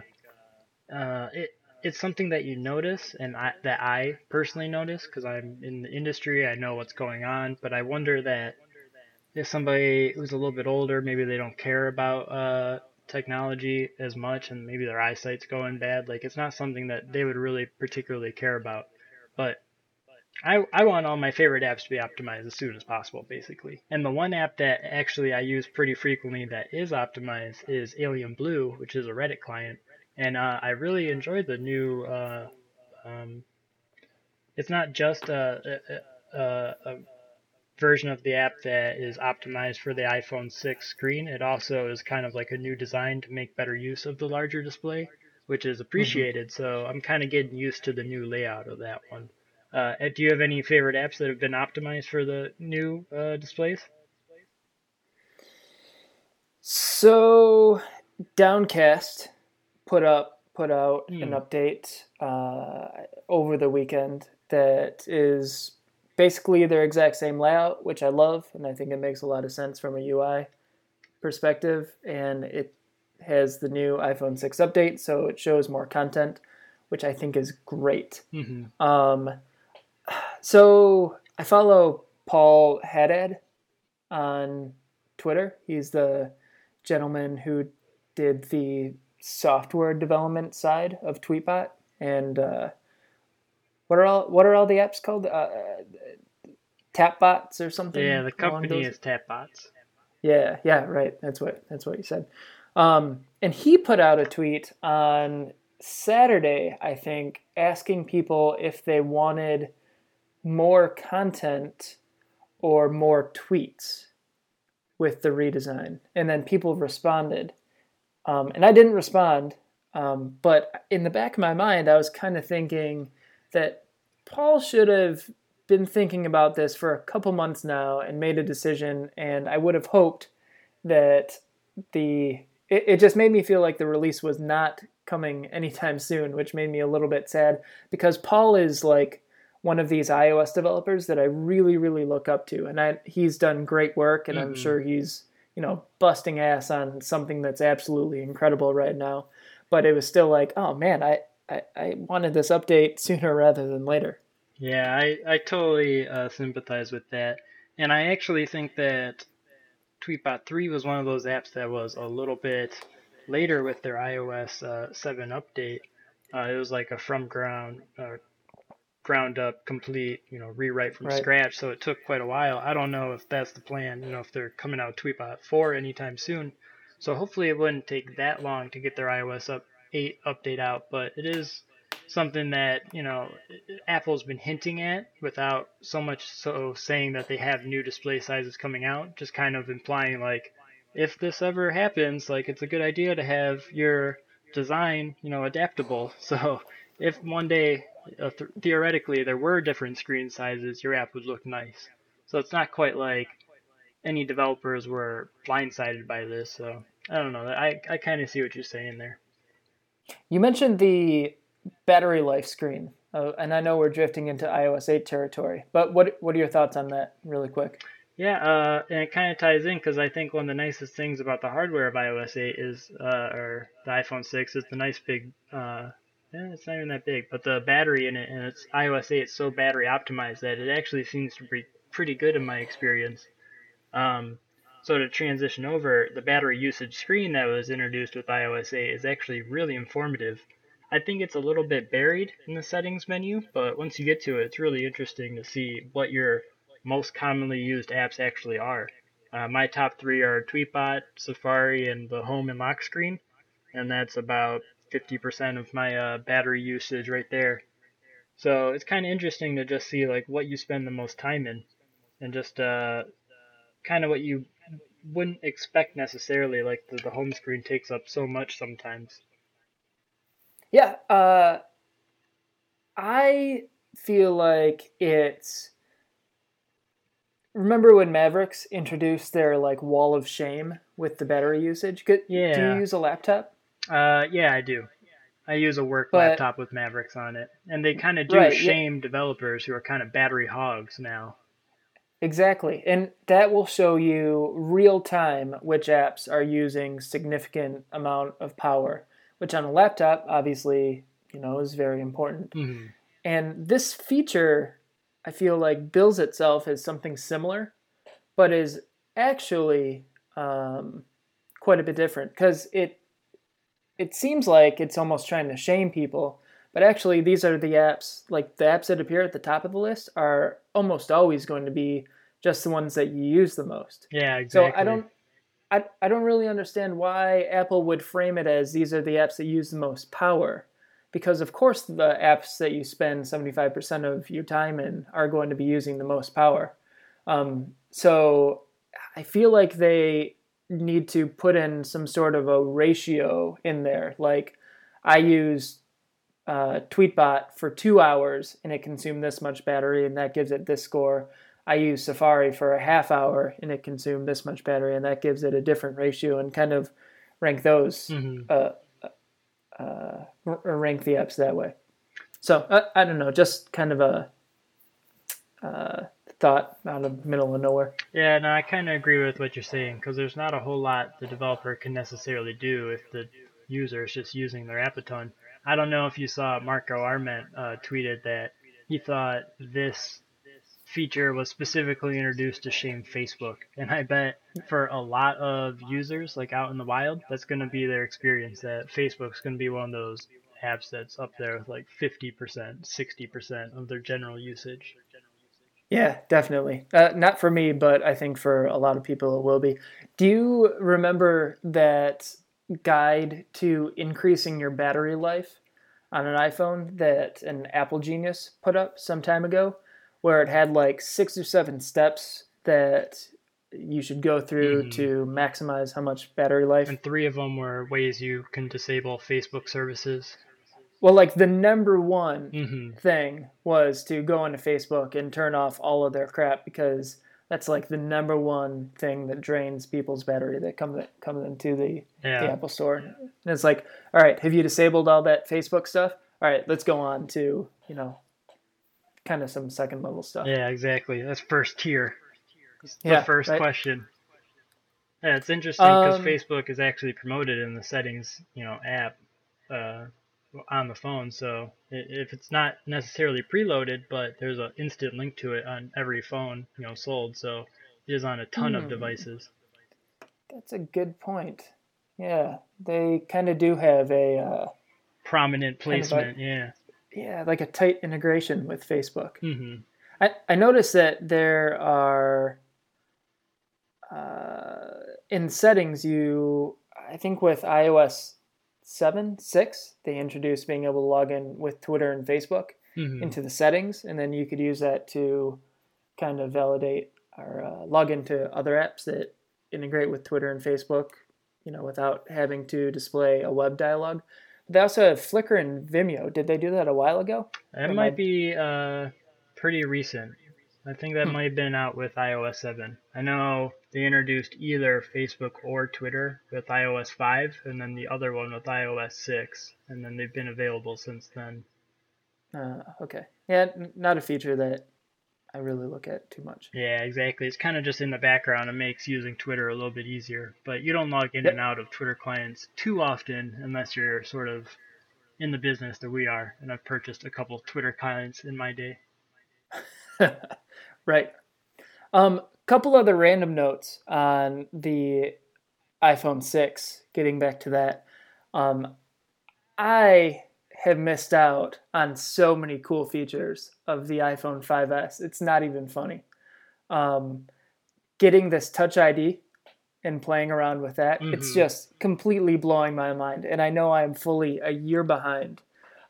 [SPEAKER 2] uh, it it's something that you notice, and I, that I personally notice because I'm in the industry. I know what's going on, but I wonder that if somebody who's a little bit older, maybe they don't care about uh, technology as much, and maybe their eyesight's going bad. Like it's not something that they would really particularly care about. But I, I want all my favorite apps to be optimized as soon as possible, basically. And the one app that actually I use pretty frequently that is optimized is Alien Blue, which is a Reddit client. And uh, I really enjoyed the new. Uh, um, it's not just a, a, a, a version of the app that is optimized for the iPhone 6 screen. It also is kind of like a new design to make better use of the larger display, which is appreciated. Mm-hmm. So I'm kind of getting used to the new layout of that one. Uh, do you have any favorite apps that have been optimized for the new uh, displays?
[SPEAKER 1] So, Downcast put up put out mm. an hmm. update uh, over the weekend that is basically their exact same layout, which I love, and I think it makes a lot of sense from a UI perspective. And it has the new iPhone 6 update, so it shows more content, which I think is great. Mm-hmm. Um, so I follow Paul Haddad on Twitter. He's the gentleman who did the software development side of Tweetbot, and uh, what are all what are all the apps called? Uh, Tapbots or something.
[SPEAKER 2] Yeah, the company is Tapbots.
[SPEAKER 1] Yeah, yeah, right. That's what that's what he said. Um, and he put out a tweet on Saturday, I think, asking people if they wanted more content or more tweets with the redesign. And then people responded. Um, and I didn't respond, um, but in the back of my mind, I was kind of thinking that Paul should have been thinking about this for a couple months now and made a decision. And I would have hoped that the it, it just made me feel like the release was not coming anytime soon, which made me a little bit sad because Paul is like one of these iOS developers that I really, really look up to, and I, he's done great work, and mm-hmm. I'm sure he's you know busting ass on something that's absolutely incredible right now. But it was still like, oh man, I I, I wanted this update sooner rather than later.
[SPEAKER 2] Yeah, I I totally uh, sympathize with that, and I actually think that Tweetbot 3 was one of those apps that was a little bit later with their iOS uh, 7 update. Uh, it was like a from ground uh, ground up, complete, you know, rewrite from right. scratch. So it took quite a while. I don't know if that's the plan, you know, if they're coming out Tweetbot 4 anytime soon. So hopefully it wouldn't take that long to get their iOS up 8 update out, but it is something that, you know, Apple's been hinting at without so much so saying that they have new display sizes coming out, just kind of implying like if this ever happens, like it's a good idea to have your design, you know, adaptable. So if one day uh, th- theoretically there were different screen sizes, your app would look nice. So it's not quite like any developers were blindsided by this. So I don't know. I I kind of see what you're saying there.
[SPEAKER 1] You mentioned the battery life screen, uh, and I know we're drifting into iOS 8 territory. But what what are your thoughts on that, really quick?
[SPEAKER 2] Yeah, uh, and it kind of ties in because I think one of the nicest things about the hardware of iOS 8 is, uh, or the iPhone 6, is the nice big uh, yeah, it's not even that big, but the battery in it, and it's iOS 8, it's so battery optimized that it actually seems to be pretty good in my experience. Um, so to transition over, the battery usage screen that was introduced with iOS 8 is actually really informative. I think it's a little bit buried in the settings menu, but once you get to it, it's really interesting to see what your most commonly used apps actually are. Uh, my top three are Tweetbot, Safari, and the home and lock screen, and that's about 50% of my uh, battery usage right there. So it's kind of interesting to just see like what you spend the most time in, and just uh, kind of what you wouldn't expect necessarily. Like the, the home screen takes up so much sometimes.
[SPEAKER 1] Yeah, uh, I feel like it's remember when Mavericks introduced their like wall of shame with the battery usage? Do
[SPEAKER 2] Yeah.
[SPEAKER 1] you use a laptop?
[SPEAKER 2] Uh, yeah, I do. I use a work
[SPEAKER 1] But-
[SPEAKER 2] laptop with Mavericks on it, and they kind of do
[SPEAKER 1] Right, yeah.
[SPEAKER 2] shame developers who are kind of battery hogs now.
[SPEAKER 1] Exactly. And that will show you real time which apps are using significant amount of power, which on a laptop obviously, you know, is very important.
[SPEAKER 2] hmm
[SPEAKER 1] And this feature I feel like bills itself as something similar, but is actually um, quite a bit different because it it seems like it's almost trying to shame people, but actually these are the apps like the apps that appear at the top of the list are almost always going to be just the ones that you use the most.
[SPEAKER 2] Yeah, exactly. So.
[SPEAKER 1] I don't I, I don't really understand why Apple would frame it as these are the apps that use the most power. Because of course the apps that you spend 75% of your time in are going to be using the most power. Um, so I feel like they need to put in some sort of a ratio in there. Like I use uh, Tweetbot for two hours and it consumed this much battery and that gives it this score. I use Safari for a half hour and it consumed this much battery and that gives it a different ratio and kind of rank those,
[SPEAKER 2] Mhm.
[SPEAKER 1] uh, uh, rank the apps that way. So I, I don't know, just kind of a uh, thought out of middle of nowhere.
[SPEAKER 2] Yeah, no, I kind of agree with what you're saying because there's not a whole lot the developer can necessarily do if the user is just using their app a. I don't know if you saw Marco Arment uh, tweeted that he thought this feature was specifically introduced to shame Facebook, and I bet for a lot of users like out in the wild, that's going to be their experience. That Facebook's going to be one of those apps that's up there with like 50%, 60% of their general usage.
[SPEAKER 1] Yeah, definitely. Uh, not for me, but I think for a lot of people it will be. Do you remember that guide to increasing your battery life on an iPhone that an Apple Genius put up some time ago, where it had like six or seven steps that you should go through
[SPEAKER 2] Mhm.
[SPEAKER 1] to maximize how much battery life?
[SPEAKER 2] And three of them were ways you can disable Facebook services.
[SPEAKER 1] Well, like the number one
[SPEAKER 2] hmm
[SPEAKER 1] thing was to go onto Facebook and turn off all of their crap because that's like the number one thing that drains people's battery that come comes into the, the Apple Store. And it's like, all right, have you disabled all that Facebook stuff? All right, let's go on to you know, kind of some second level stuff.
[SPEAKER 2] Yeah, exactly. That's first tier. That's the
[SPEAKER 1] Yeah,
[SPEAKER 2] first
[SPEAKER 1] right.
[SPEAKER 2] question. Yeah, it's interesting because
[SPEAKER 1] Um,
[SPEAKER 2] Facebook is actually promoted in the settings, you know, app uh, on the phone. So if it's not necessarily preloaded, but there's an instant link to it on every phone, you know, sold. So it is on a ton of
[SPEAKER 1] Hmm.
[SPEAKER 2] devices.
[SPEAKER 1] That's a good point. Yeah, they kind of do have a uh,
[SPEAKER 2] Prominent
[SPEAKER 1] Kind of like-
[SPEAKER 2] placement. Yeah.
[SPEAKER 1] yeah like a tight integration with Facebook.
[SPEAKER 2] hmm
[SPEAKER 1] I, I noticed that there are uh, in settings you I think with iOS 7, 6, they introduced being able to log in with Twitter and Facebook
[SPEAKER 2] hmm
[SPEAKER 1] into the settings, and then you could use that to kind of validate or uh, log into other apps that integrate with Twitter and Facebook, you know, without having to display a web dialog. They also have Flickr and Vimeo. Did they do that a while ago?
[SPEAKER 2] That might
[SPEAKER 1] might-
[SPEAKER 2] be uh, pretty recent. I think that
[SPEAKER 1] Hmm.
[SPEAKER 2] might have been out with iOS 7. I know they introduced either Facebook or Twitter with iOS 5, and then the other one with iOS 6, and then they've been available since then.
[SPEAKER 1] Uh, okay. Yeah, not a feature that I really look at too much.
[SPEAKER 2] Yeah, exactly. It's kind of just in the background. It makes using Twitter a little bit easier, but you don't log in
[SPEAKER 1] Yep.
[SPEAKER 2] and out of Twitter clients too often unless you're sort of in the business that we are. And I've purchased a couple Twitter clients in my day.
[SPEAKER 1] right. Um, couple other random notes on the iPhone 6. Getting back to that, um, I have missed out on so many cool features of the iPhone 5S. It's not even funny. Um, getting this Touch ID and playing around with that, it's
[SPEAKER 2] Mhm.
[SPEAKER 1] just completely blowing my mind. And I know I'm fully a year behind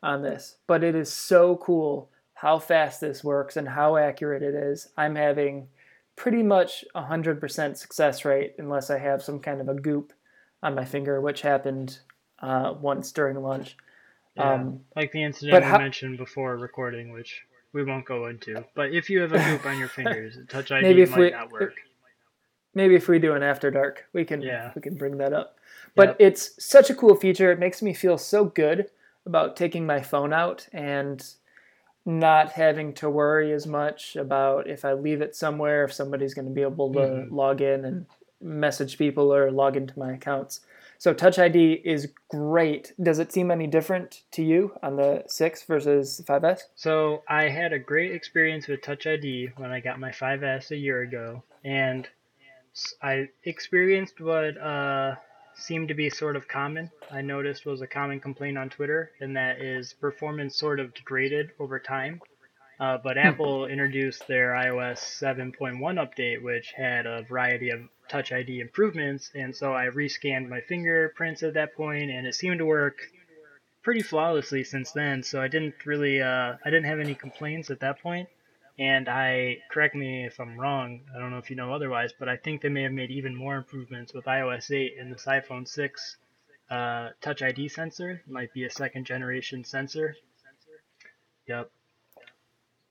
[SPEAKER 1] on this, but it is so cool how fast this works and how accurate it is. I'm having pretty much a 100% success rate unless I have some kind of a goop on my finger, which happened uh, once during lunch.
[SPEAKER 2] Yeah.
[SPEAKER 1] Um,
[SPEAKER 2] Like the incident we
[SPEAKER 1] how-
[SPEAKER 2] mentioned before recording, which we won't go into. But if you have a goop on your fingers, Touch ID
[SPEAKER 1] Maybe if
[SPEAKER 2] might
[SPEAKER 1] we-
[SPEAKER 2] not work.
[SPEAKER 1] maybe if we do an after dark, we can
[SPEAKER 2] Yeah.
[SPEAKER 1] we can bring that up. But
[SPEAKER 2] Yep.
[SPEAKER 1] it's such a cool feature. It makes me feel so good about taking my phone out and not having to worry as much about if I leave it somewhere, if somebody's going to be able to
[SPEAKER 2] Mhm.
[SPEAKER 1] log in and message people or log into my accounts. So Touch ID is great. Does it seem any different to you on the 6 versus 5S?
[SPEAKER 2] So I had a great experience with Touch ID when I got my 5S a year ago, and I experienced what uh, seemed to be sort of common. I noticed was a common complaint on Twitter, and that is performance sort of degraded over time. Uh, but Apple introduced their iOS 7.1 update, which had a variety of Touch ID improvements, and so I rescanned my fingerprints at that point, and it seemed to work pretty flawlessly since then. So I didn't really, uh, I didn't have any complaints at that point. And I, correct me if I'm wrong, I don't know if you know otherwise, but I think they may have made even more improvements with iOS 8 and this iPhone 6 uh, Touch ID sensor. It might be a second generation sensor. Yep.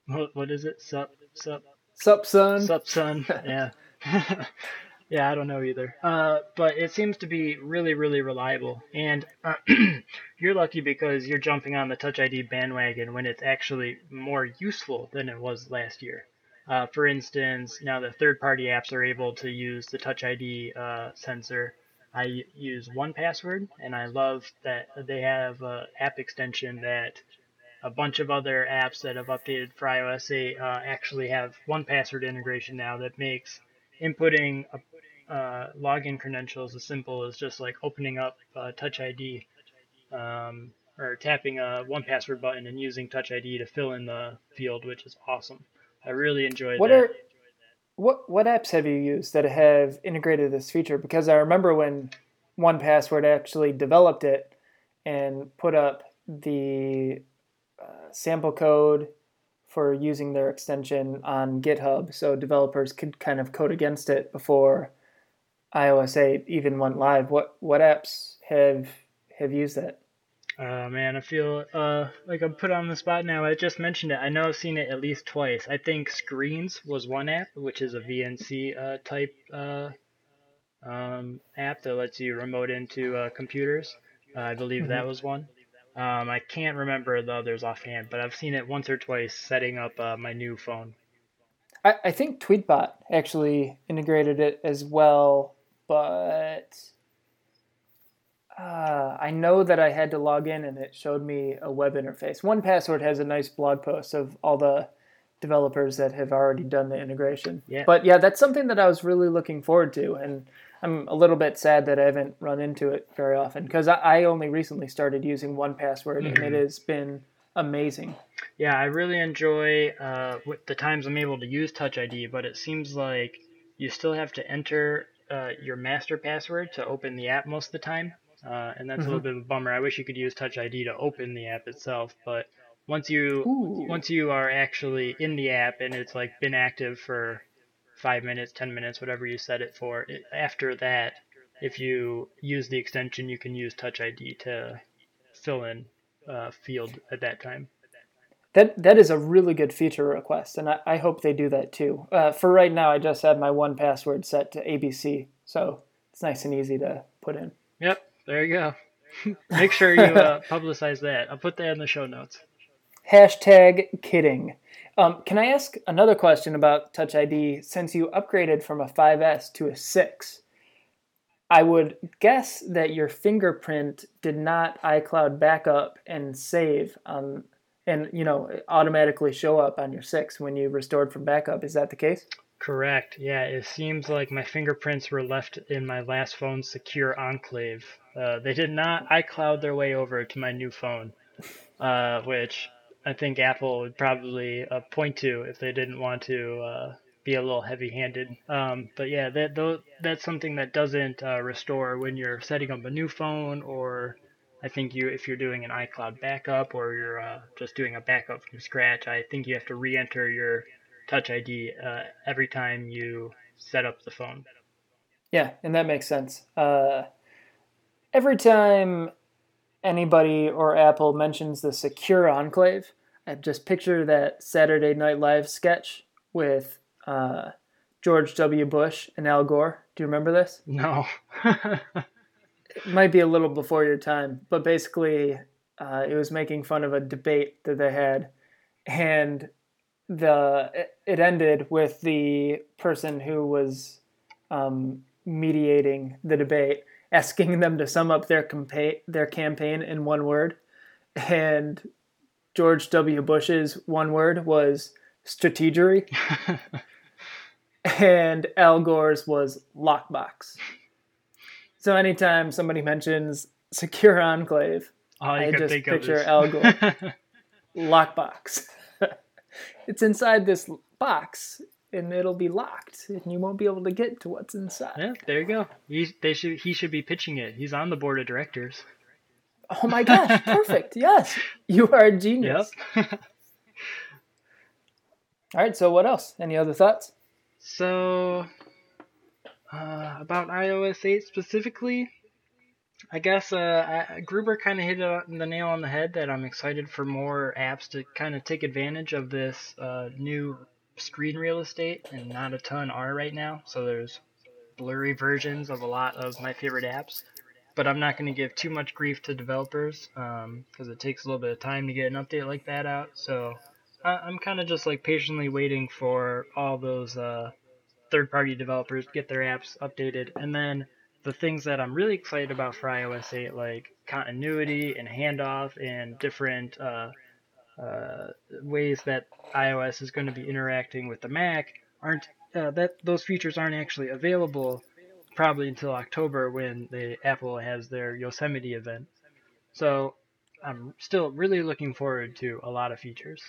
[SPEAKER 2] What, what is it? Sup, sup,
[SPEAKER 1] Sup, son?
[SPEAKER 2] Sup, son? Yeah. yeah, I don't know either. Uh, but it seems to be really, really reliable. And uh, you're lucky because you're jumping on the Touch ID bandwagon when it's actually more useful than it was last year. Uh, for instance, now the third-party apps are able to use the Touch ID uh, sensor. I use 1Password, and I love that they have an app extension that a bunch of other apps that have updated for iOS 8 uh, actually have 1Password integration now that makes inputting a, uh, login credentials as simple as just like opening up uh, Touch ID um, or tapping a 1Password button and using Touch ID to fill in the field, which is awesome. I really enjoyed
[SPEAKER 1] What
[SPEAKER 2] that.
[SPEAKER 1] are what what apps have you used that have integrated this feature? Because I remember when 1Password actually developed it and put up the uh, sample code for using their extension on GitHub, so developers could kind of code against it before iOS 8 even went live. What what apps have have used that?
[SPEAKER 2] Oh man, I feel uh, like I'm put on the spot now. I just mentioned it. I know I've seen it at least twice. I think Screens was one app, which is a VNC uh, type uh, um, app that lets you remote into uh, computers. Uh, I believe that was one. Um, I can't remember the others offhand, but I've seen it once or twice setting up uh, my new phone.
[SPEAKER 1] I, I think Tweetbot actually integrated it as well, but uh, I know that I had to log in and it showed me a web interface. 1Password has a nice blog post of all the developers that have already done the integration.
[SPEAKER 2] Yeah.
[SPEAKER 1] But yeah, that's something that I was really looking forward to, and I'm a little bit sad that I haven't run into it very often because I, I only recently started using 1Password, and it has been amazing.
[SPEAKER 2] Yeah, I really enjoy uh, the times I'm able to use Touch ID, but it seems like you still have to enter uh, your master password to open the app most of the time, uh, and that's a little bit of a bummer. I wish you could use Touch ID to open the app itself, but once you
[SPEAKER 1] Ooh.
[SPEAKER 2] once you are actually in the app and it's like been active for five minutes, ten minutes, whatever you set it for, it, after that, if you use the extension, you can use Touch ID to fill in uh, field at that time.
[SPEAKER 1] That that is a really good feature request, and I, I hope they do that too. Uh, for right now, I just have my 1Password set to ABC, so it's nice and easy to put in.
[SPEAKER 2] Yep, there you go. Make sure you uh, publicize that. I'll put that in the show notes.
[SPEAKER 1] Hashtag kidding. Um, can I ask another question about Touch ID? Since you upgraded from a 5S to a 6, I would guess that your fingerprint did not iCloud backup and save on, and you know automatically show up on your 6 when you restored from backup. Is that the case?
[SPEAKER 2] Correct. Yeah, it seems like my fingerprints were left in my last phone's secure enclave. Uh, they did not iCloud their way over to my new phone, uh, which I think Apple would probably uh, point to if they didn't want to uh, be a little heavy-handed. Um, but yeah, that that's something that doesn't uh, restore when you're setting up a new phone, or I think you if you're doing an iCloud backup or you're uh, just doing a backup from scratch. I think you have to re-enter your Touch ID uh, every time you set up the phone.
[SPEAKER 1] Yeah, and that makes sense. Uh, every time anybody or Apple mentions the secure enclave, I just picture that Saturday Night Live sketch with uh, George W. Bush and Al Gore. Do you remember this?
[SPEAKER 2] No.
[SPEAKER 1] it might be a little before your time, but basically, uh, it was making fun of a debate that they had, and the it ended with the person who was um, mediating the debate asking them to sum up their campa- their campaign in one word, and George W. Bush's one word was strategery, and Al Gore's was lockbox. So anytime somebody mentions secure enclave, I just picture Al Gore lockbox. it's inside this box and it'll be locked and you won't be able to get to what's inside.
[SPEAKER 2] Yeah, there you go. He, they should he should be pitching it. He's on the board of directors.
[SPEAKER 1] Oh my gosh, perfect. Yes. You are a genius. Yep. All right, so what else? Any other thoughts?
[SPEAKER 2] So uh, about iOS 8 specifically, I guess uh, I, Gruber kind of hit the nail on the head that I'm excited for more apps to kind of take advantage of this uh, new screen real estate, and not a ton are right now. So there's blurry versions of a lot of my favorite apps. But I'm not going to give too much grief to developers because um, it takes a little bit of time to get an update like that out. So I- am kind of just like patiently waiting for all those uh, third-party developers get their apps updated, and then the things that I'm really excited about for iOS 8, like continuity and handoff and different uh, uh, ways that iOS is going to be interacting with the Mac, aren't uh, that those features aren't actually available probably until October when the Apple has their Yosemite event. So I'm still really looking forward to a lot of features.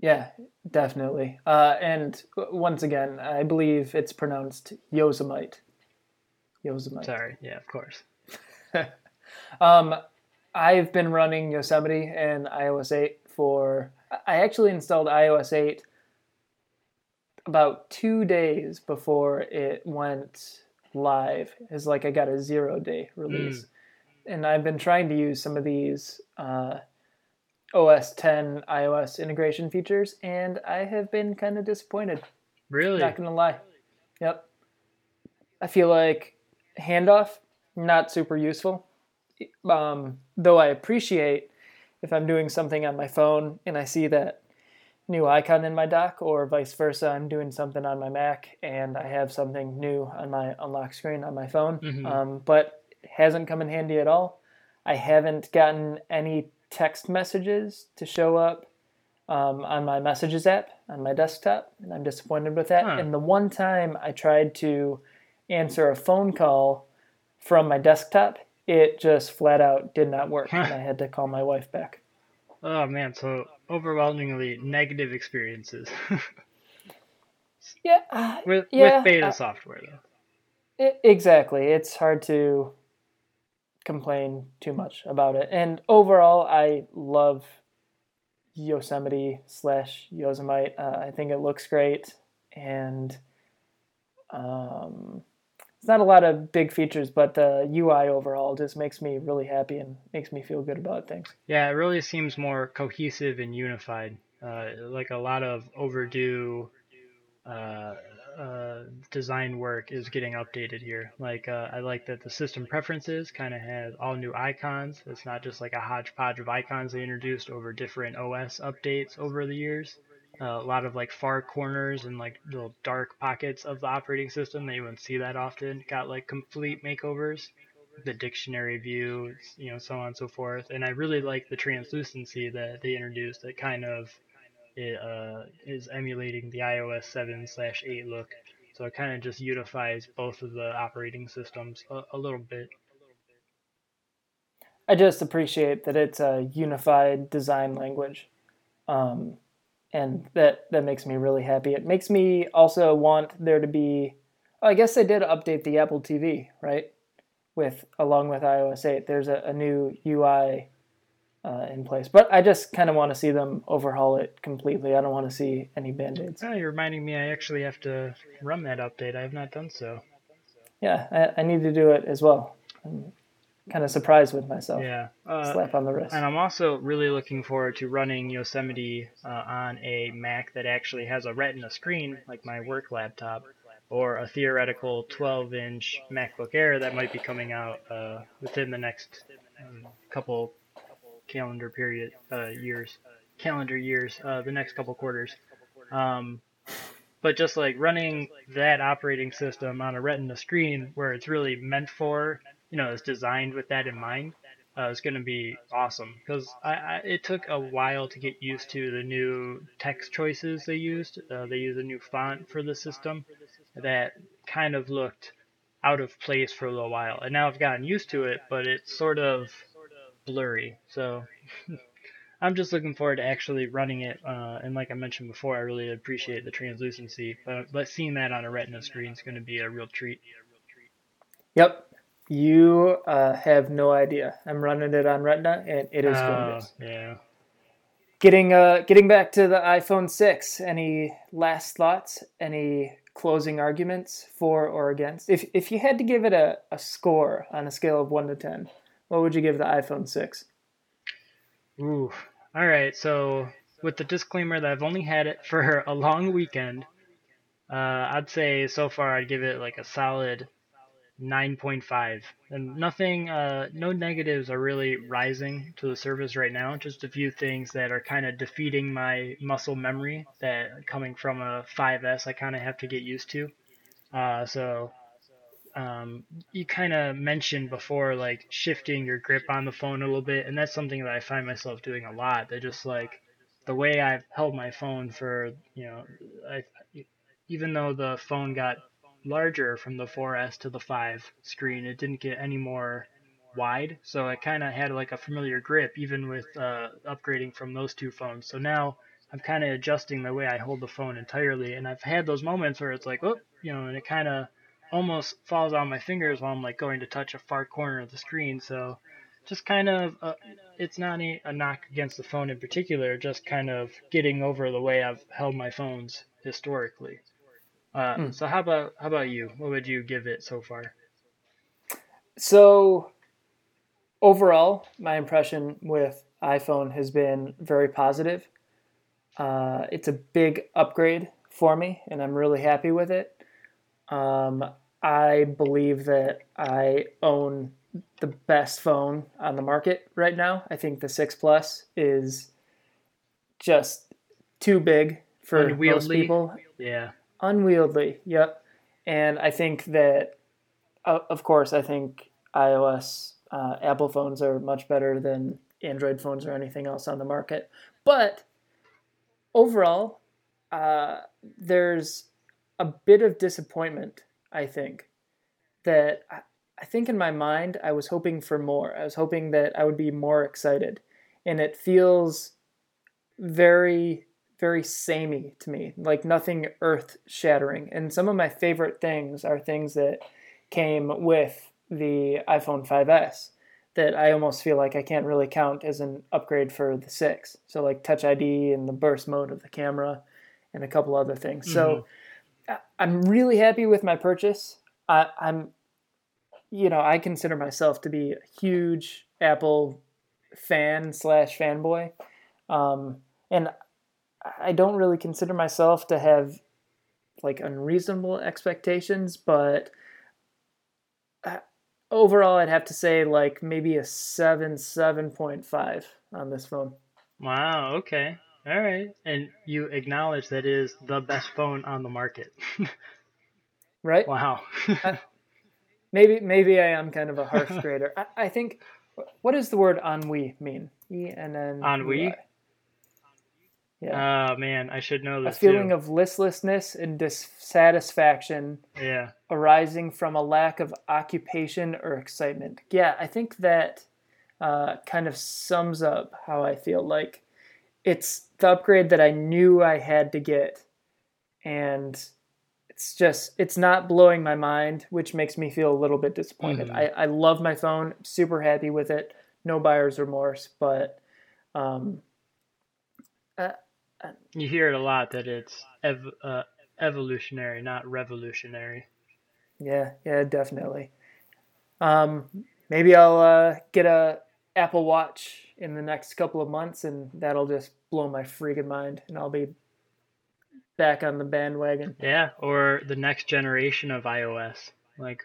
[SPEAKER 1] Yeah, definitely. Uh, and once again, I believe it's pronounced Yosemite. Yosemite.
[SPEAKER 2] Sorry. Yeah, of course.
[SPEAKER 1] um, I've been running Yosemite and iOS 8 for. I actually installed iOS 8 about two days before it went live. It's like I got a zero day release. Mm. And I've been trying to use some of these uh, OS 10 iOS integration features, and I have been kind of disappointed.
[SPEAKER 2] Really?
[SPEAKER 1] Not gonna lie. Yep. I feel like handoff not super useful. Um, though I appreciate if I'm doing something on my phone and I see that new icon in my dock, or vice versa, I'm doing something on my Mac and I have something new on my unlock screen on my phone. Mm-hmm. Um, but hasn't come in handy at all. I haven't gotten any text messages to show up um, on my messages app on my desktop, and I'm disappointed with that. Huh. And the one time I tried to answer a phone call from my desktop, it just flat out did not work, and I had to call my wife back.
[SPEAKER 2] Oh man, so overwhelmingly negative experiences.
[SPEAKER 1] yeah, uh,
[SPEAKER 2] with
[SPEAKER 1] yeah,
[SPEAKER 2] with beta uh, software though.
[SPEAKER 1] It, exactly, it's hard to complain too much about it. And overall, I love Yosemite slash Yosemite. Uh, I think it looks great, and um, it's not a lot of big features, but the UI overall just makes me really happy and makes me feel good about things.
[SPEAKER 2] Yeah, it really seems more cohesive and unified. Uh, like a lot of overdue uh, uh, design work is getting updated here. Like uh, I like that the system preferences kind of has all new icons. It's not just like a hodgepodge of icons they introduced over different OS updates over the years. Uh, a lot of like far corners and like little dark pockets of the operating system that you wouldn't see that often got like complete makeovers. The dictionary view, you know, so on and so forth. And I really like the translucency that they introduced that kind of it uh, is emulating the iOS 7 slash 8 look. So it kind of just unifies both of the operating systems a, a little bit.
[SPEAKER 1] I just appreciate that it's a unified design language. Um, and that, that makes me really happy. It makes me also want there to be, I guess they did update the Apple TV, right? With along with iOS 8, there's a, a new UI uh, in place. But I just kind of want to see them overhaul it completely. I don't want to see any band aids.
[SPEAKER 2] Oh, you're reminding me I actually have to run that update. I have not done so.
[SPEAKER 1] Yeah, I, I need to do it as well. I'm kind of surprised with myself.
[SPEAKER 2] Yeah. Uh,
[SPEAKER 1] Slap on the wrist.
[SPEAKER 2] And I'm also really looking forward to running Yosemite uh, on a Mac that actually has a Retina screen, like my work laptop, or a theoretical 12-inch MacBook Air that might be coming out uh, within the next um, couple calendar period uh, years, calendar years, uh, the next couple quarters. Um, but just like running that operating system on a Retina screen, where it's really meant for, you know, it's designed with that in mind, uh, is going to be awesome. Because I, I, it took a while to get used to the new text choices they used. Uh, they use a new font for the system that kind of looked out of place for a little while, and now I've gotten used to it, but it's sort of blurry. So I'm just looking forward to actually running it. Uh, and like I mentioned before, I really appreciate the translucency, but but seeing that on a Retina screen is going to be a real treat.
[SPEAKER 1] Yep, you uh, have no idea. I'm running it on Retina, and it is
[SPEAKER 2] Oh,
[SPEAKER 1] gorgeous.
[SPEAKER 2] yeah.
[SPEAKER 1] Getting uh, getting back to the iPhone six. Any last thoughts? Any closing arguments for or against? If if you had to give it a, a score on a scale of one to ten, what would you give the iPhone six?
[SPEAKER 2] Ooh. All right. So with the disclaimer that I've only had it for a long weekend, uh, I'd say so far I'd give it like a solid 9.5. And nothing, uh, no negatives are really rising to the surface right now. Just a few things that are kind of defeating my muscle memory that coming from a 5S I kind of have to get used to. Uh, so um, you kind of mentioned before, like shifting your grip on the phone a little bit, and that's something that I find myself doing a lot. That just like the way I've held my phone for, you know, I, even though the phone got larger from the 4S to the 5 screen, it didn't get any more wide, so I kind of had like a familiar grip even with uh, upgrading from those two phones. So now I'm kind of adjusting the way I hold the phone entirely, and I've had those moments where it's like, oh, you know, and it kind of almost falls on my fingers while I'm like going to touch a far corner of the screen. So just kind of, uh, it's not a, a knock against the phone in particular, just kind of getting over the way I've held my phones historically. Uh,
[SPEAKER 1] Hmm.
[SPEAKER 2] So how about how about you? What would you give it so far?
[SPEAKER 1] So overall, my impression with iPhone has been very positive. Uh, it's a big upgrade for me, and I'm really happy with it. Um, I believe that I own the best phone on the market right now. I think the 6 Plus is just too big for most people
[SPEAKER 2] Yeah.
[SPEAKER 1] unwieldy yep and i think that uh, of course i think ios uh, apple phones are much better than android phones or anything else on the market but overall uh, there's a bit of disappointment i think that I, I think in my mind i was hoping for more i was hoping that i would be more excited and it feels very very samey to me, like nothing earth shattering. And some of my favorite things are things that came with the iPhone 5S that I almost feel like I can't really count as an upgrade for the 6. So, like Touch ID and the burst mode of the camera and a couple other things. So, I- I'm really happy with my purchase. I, I'm, you know, I consider myself to be a huge Apple fan slash fanboy. Um, and I don't really consider myself to have like unreasonable expectations, but uh, overall, I'd have to say like maybe a seven, seven point five on this phone.
[SPEAKER 2] Wow. Okay. All right. And you acknowledge that it is the best phone on the market.
[SPEAKER 1] Right?
[SPEAKER 2] wow.
[SPEAKER 1] Maybe maybe I am kind of a harsh grader. I, I think what does the word ennui mean? E N N
[SPEAKER 2] Ennui?
[SPEAKER 1] Yeah.
[SPEAKER 2] Oh man, I should know this.
[SPEAKER 1] a feeling
[SPEAKER 2] too.
[SPEAKER 1] of listlessness and dissatisfaction
[SPEAKER 2] yeah.
[SPEAKER 1] arising from a lack of occupation or excitement. Yeah, I think that uh, kind of sums up how I feel. Like it's the upgrade that I knew I had to get, and it's just it's not blowing my mind, which makes me feel a little bit disappointed.
[SPEAKER 2] Mhm.
[SPEAKER 1] I, I love my phone, super happy with it, no buyer's remorse, but um,
[SPEAKER 2] You hear it a lot that it's ev- uh, evolutionary, not revolutionary.
[SPEAKER 1] Yeah, yeah, definitely. Um, maybe I'll uh, get a Apple Watch in the next couple of months, and that'll just blow my freaking mind, and I'll be back on the bandwagon.
[SPEAKER 2] Yeah, or the next generation of iOS, like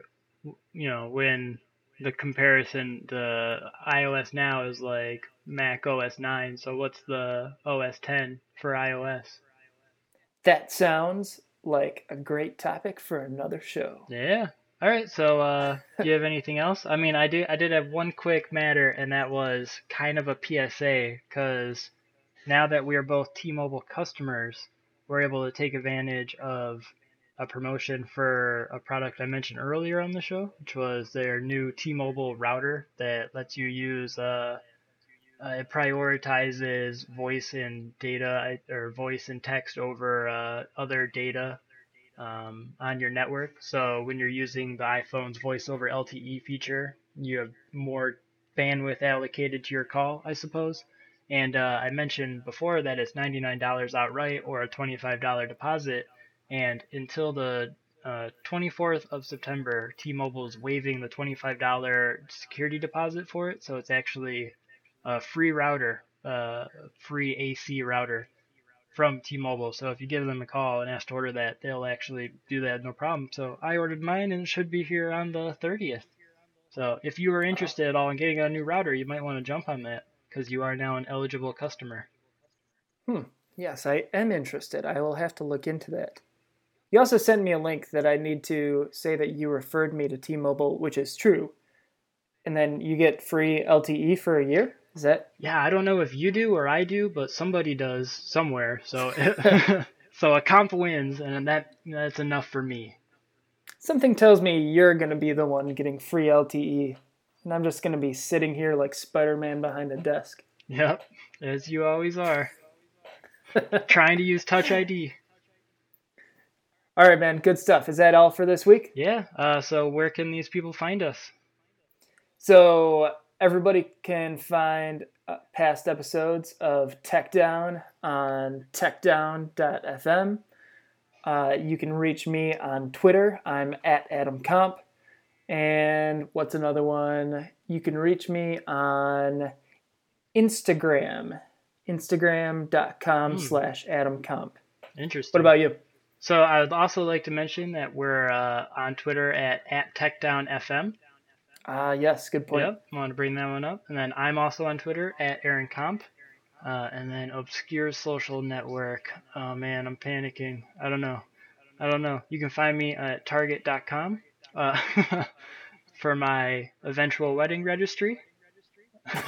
[SPEAKER 2] you know when the comparison the iOS now is like Mac OS 9. So what's the OS 10 for iOS?
[SPEAKER 1] That sounds like a great topic for another show.
[SPEAKER 2] Yeah. All right. So, uh, do you have anything else? I mean, I did. I did have one quick matter, and that was kind of a PSA because now that we are both T-Mobile customers, we're able to take advantage of a promotion for a product I mentioned earlier on the show, which was their new T-Mobile router that lets you use. Uh, uh, it prioritizes voice and data or voice and text over uh, other data um, on your network. So when you're using the iPhone's voice over LTE feature, you have more bandwidth allocated to your call, I suppose. And uh, I mentioned before that it's $99 outright or a $25 deposit. And until the uh, 24th of September, T-Mobile is waiving the $25 security deposit for it. So it's actually a free router, uh, free AC router from T-Mobile. So if you give them a call and ask to order that, they'll actually do that no problem. So I ordered mine and it should be here on the 30th. So if you are interested at all in getting a new router, you might want to jump on that because you are now an eligible customer.
[SPEAKER 1] Hmm. Yes, I am interested. I will have to look into that. You also sent me a link that I need to say that you referred me to T-Mobile, which is true. And then you get free LTE for a year. Is that?
[SPEAKER 2] Yeah, I don't know if you do or I do, but somebody does somewhere. So, so a comp wins, and that that's enough for me.
[SPEAKER 1] Something tells me you're gonna be the one getting free LTE, and I'm just gonna be sitting here like Spider-Man behind a desk.
[SPEAKER 2] Yep, as you always are. Trying to use Touch ID.
[SPEAKER 1] All right, man. Good stuff. Is that all for this week?
[SPEAKER 2] Yeah. Uh, so where can these people find us?
[SPEAKER 1] So everybody can find uh, past episodes of Tech Down on techdown.fm. Uh, you can reach me on Twitter. I'm at Adam Comp. And what's another one? You can reach me on Instagram, instagram.com mm. slash Adam Comp.
[SPEAKER 2] Interesting.
[SPEAKER 1] What about you?
[SPEAKER 2] So I would also like to mention that we're uh, on Twitter at, at TechDownFM.
[SPEAKER 1] Ah, uh, yes, good point.
[SPEAKER 2] Yep, I want to bring that one up. And then I'm also on Twitter at Aaron Comp. Uh, and then obscure social network. Oh man, I'm panicking. I don't know. I don't know. You can find me at target.com uh, for my eventual wedding registry.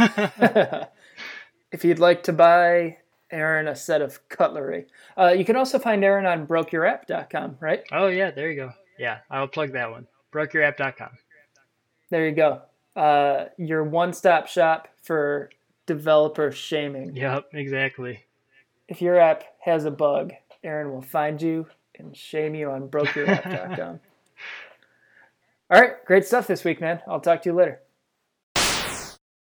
[SPEAKER 1] if you'd like to buy Aaron a set of cutlery, uh, you can also find Aaron on brokeyourapp.com, right?
[SPEAKER 2] Oh, yeah, there you go. Yeah, I'll plug that one. Brokeyourapp.com.
[SPEAKER 1] There you go. Uh, your one-stop shop for developer shaming.
[SPEAKER 2] Yep, exactly.
[SPEAKER 1] If your app has a bug, Aaron will find you and shame you on brokeyourapp.com. All right, great stuff this week, man. I'll talk to you later.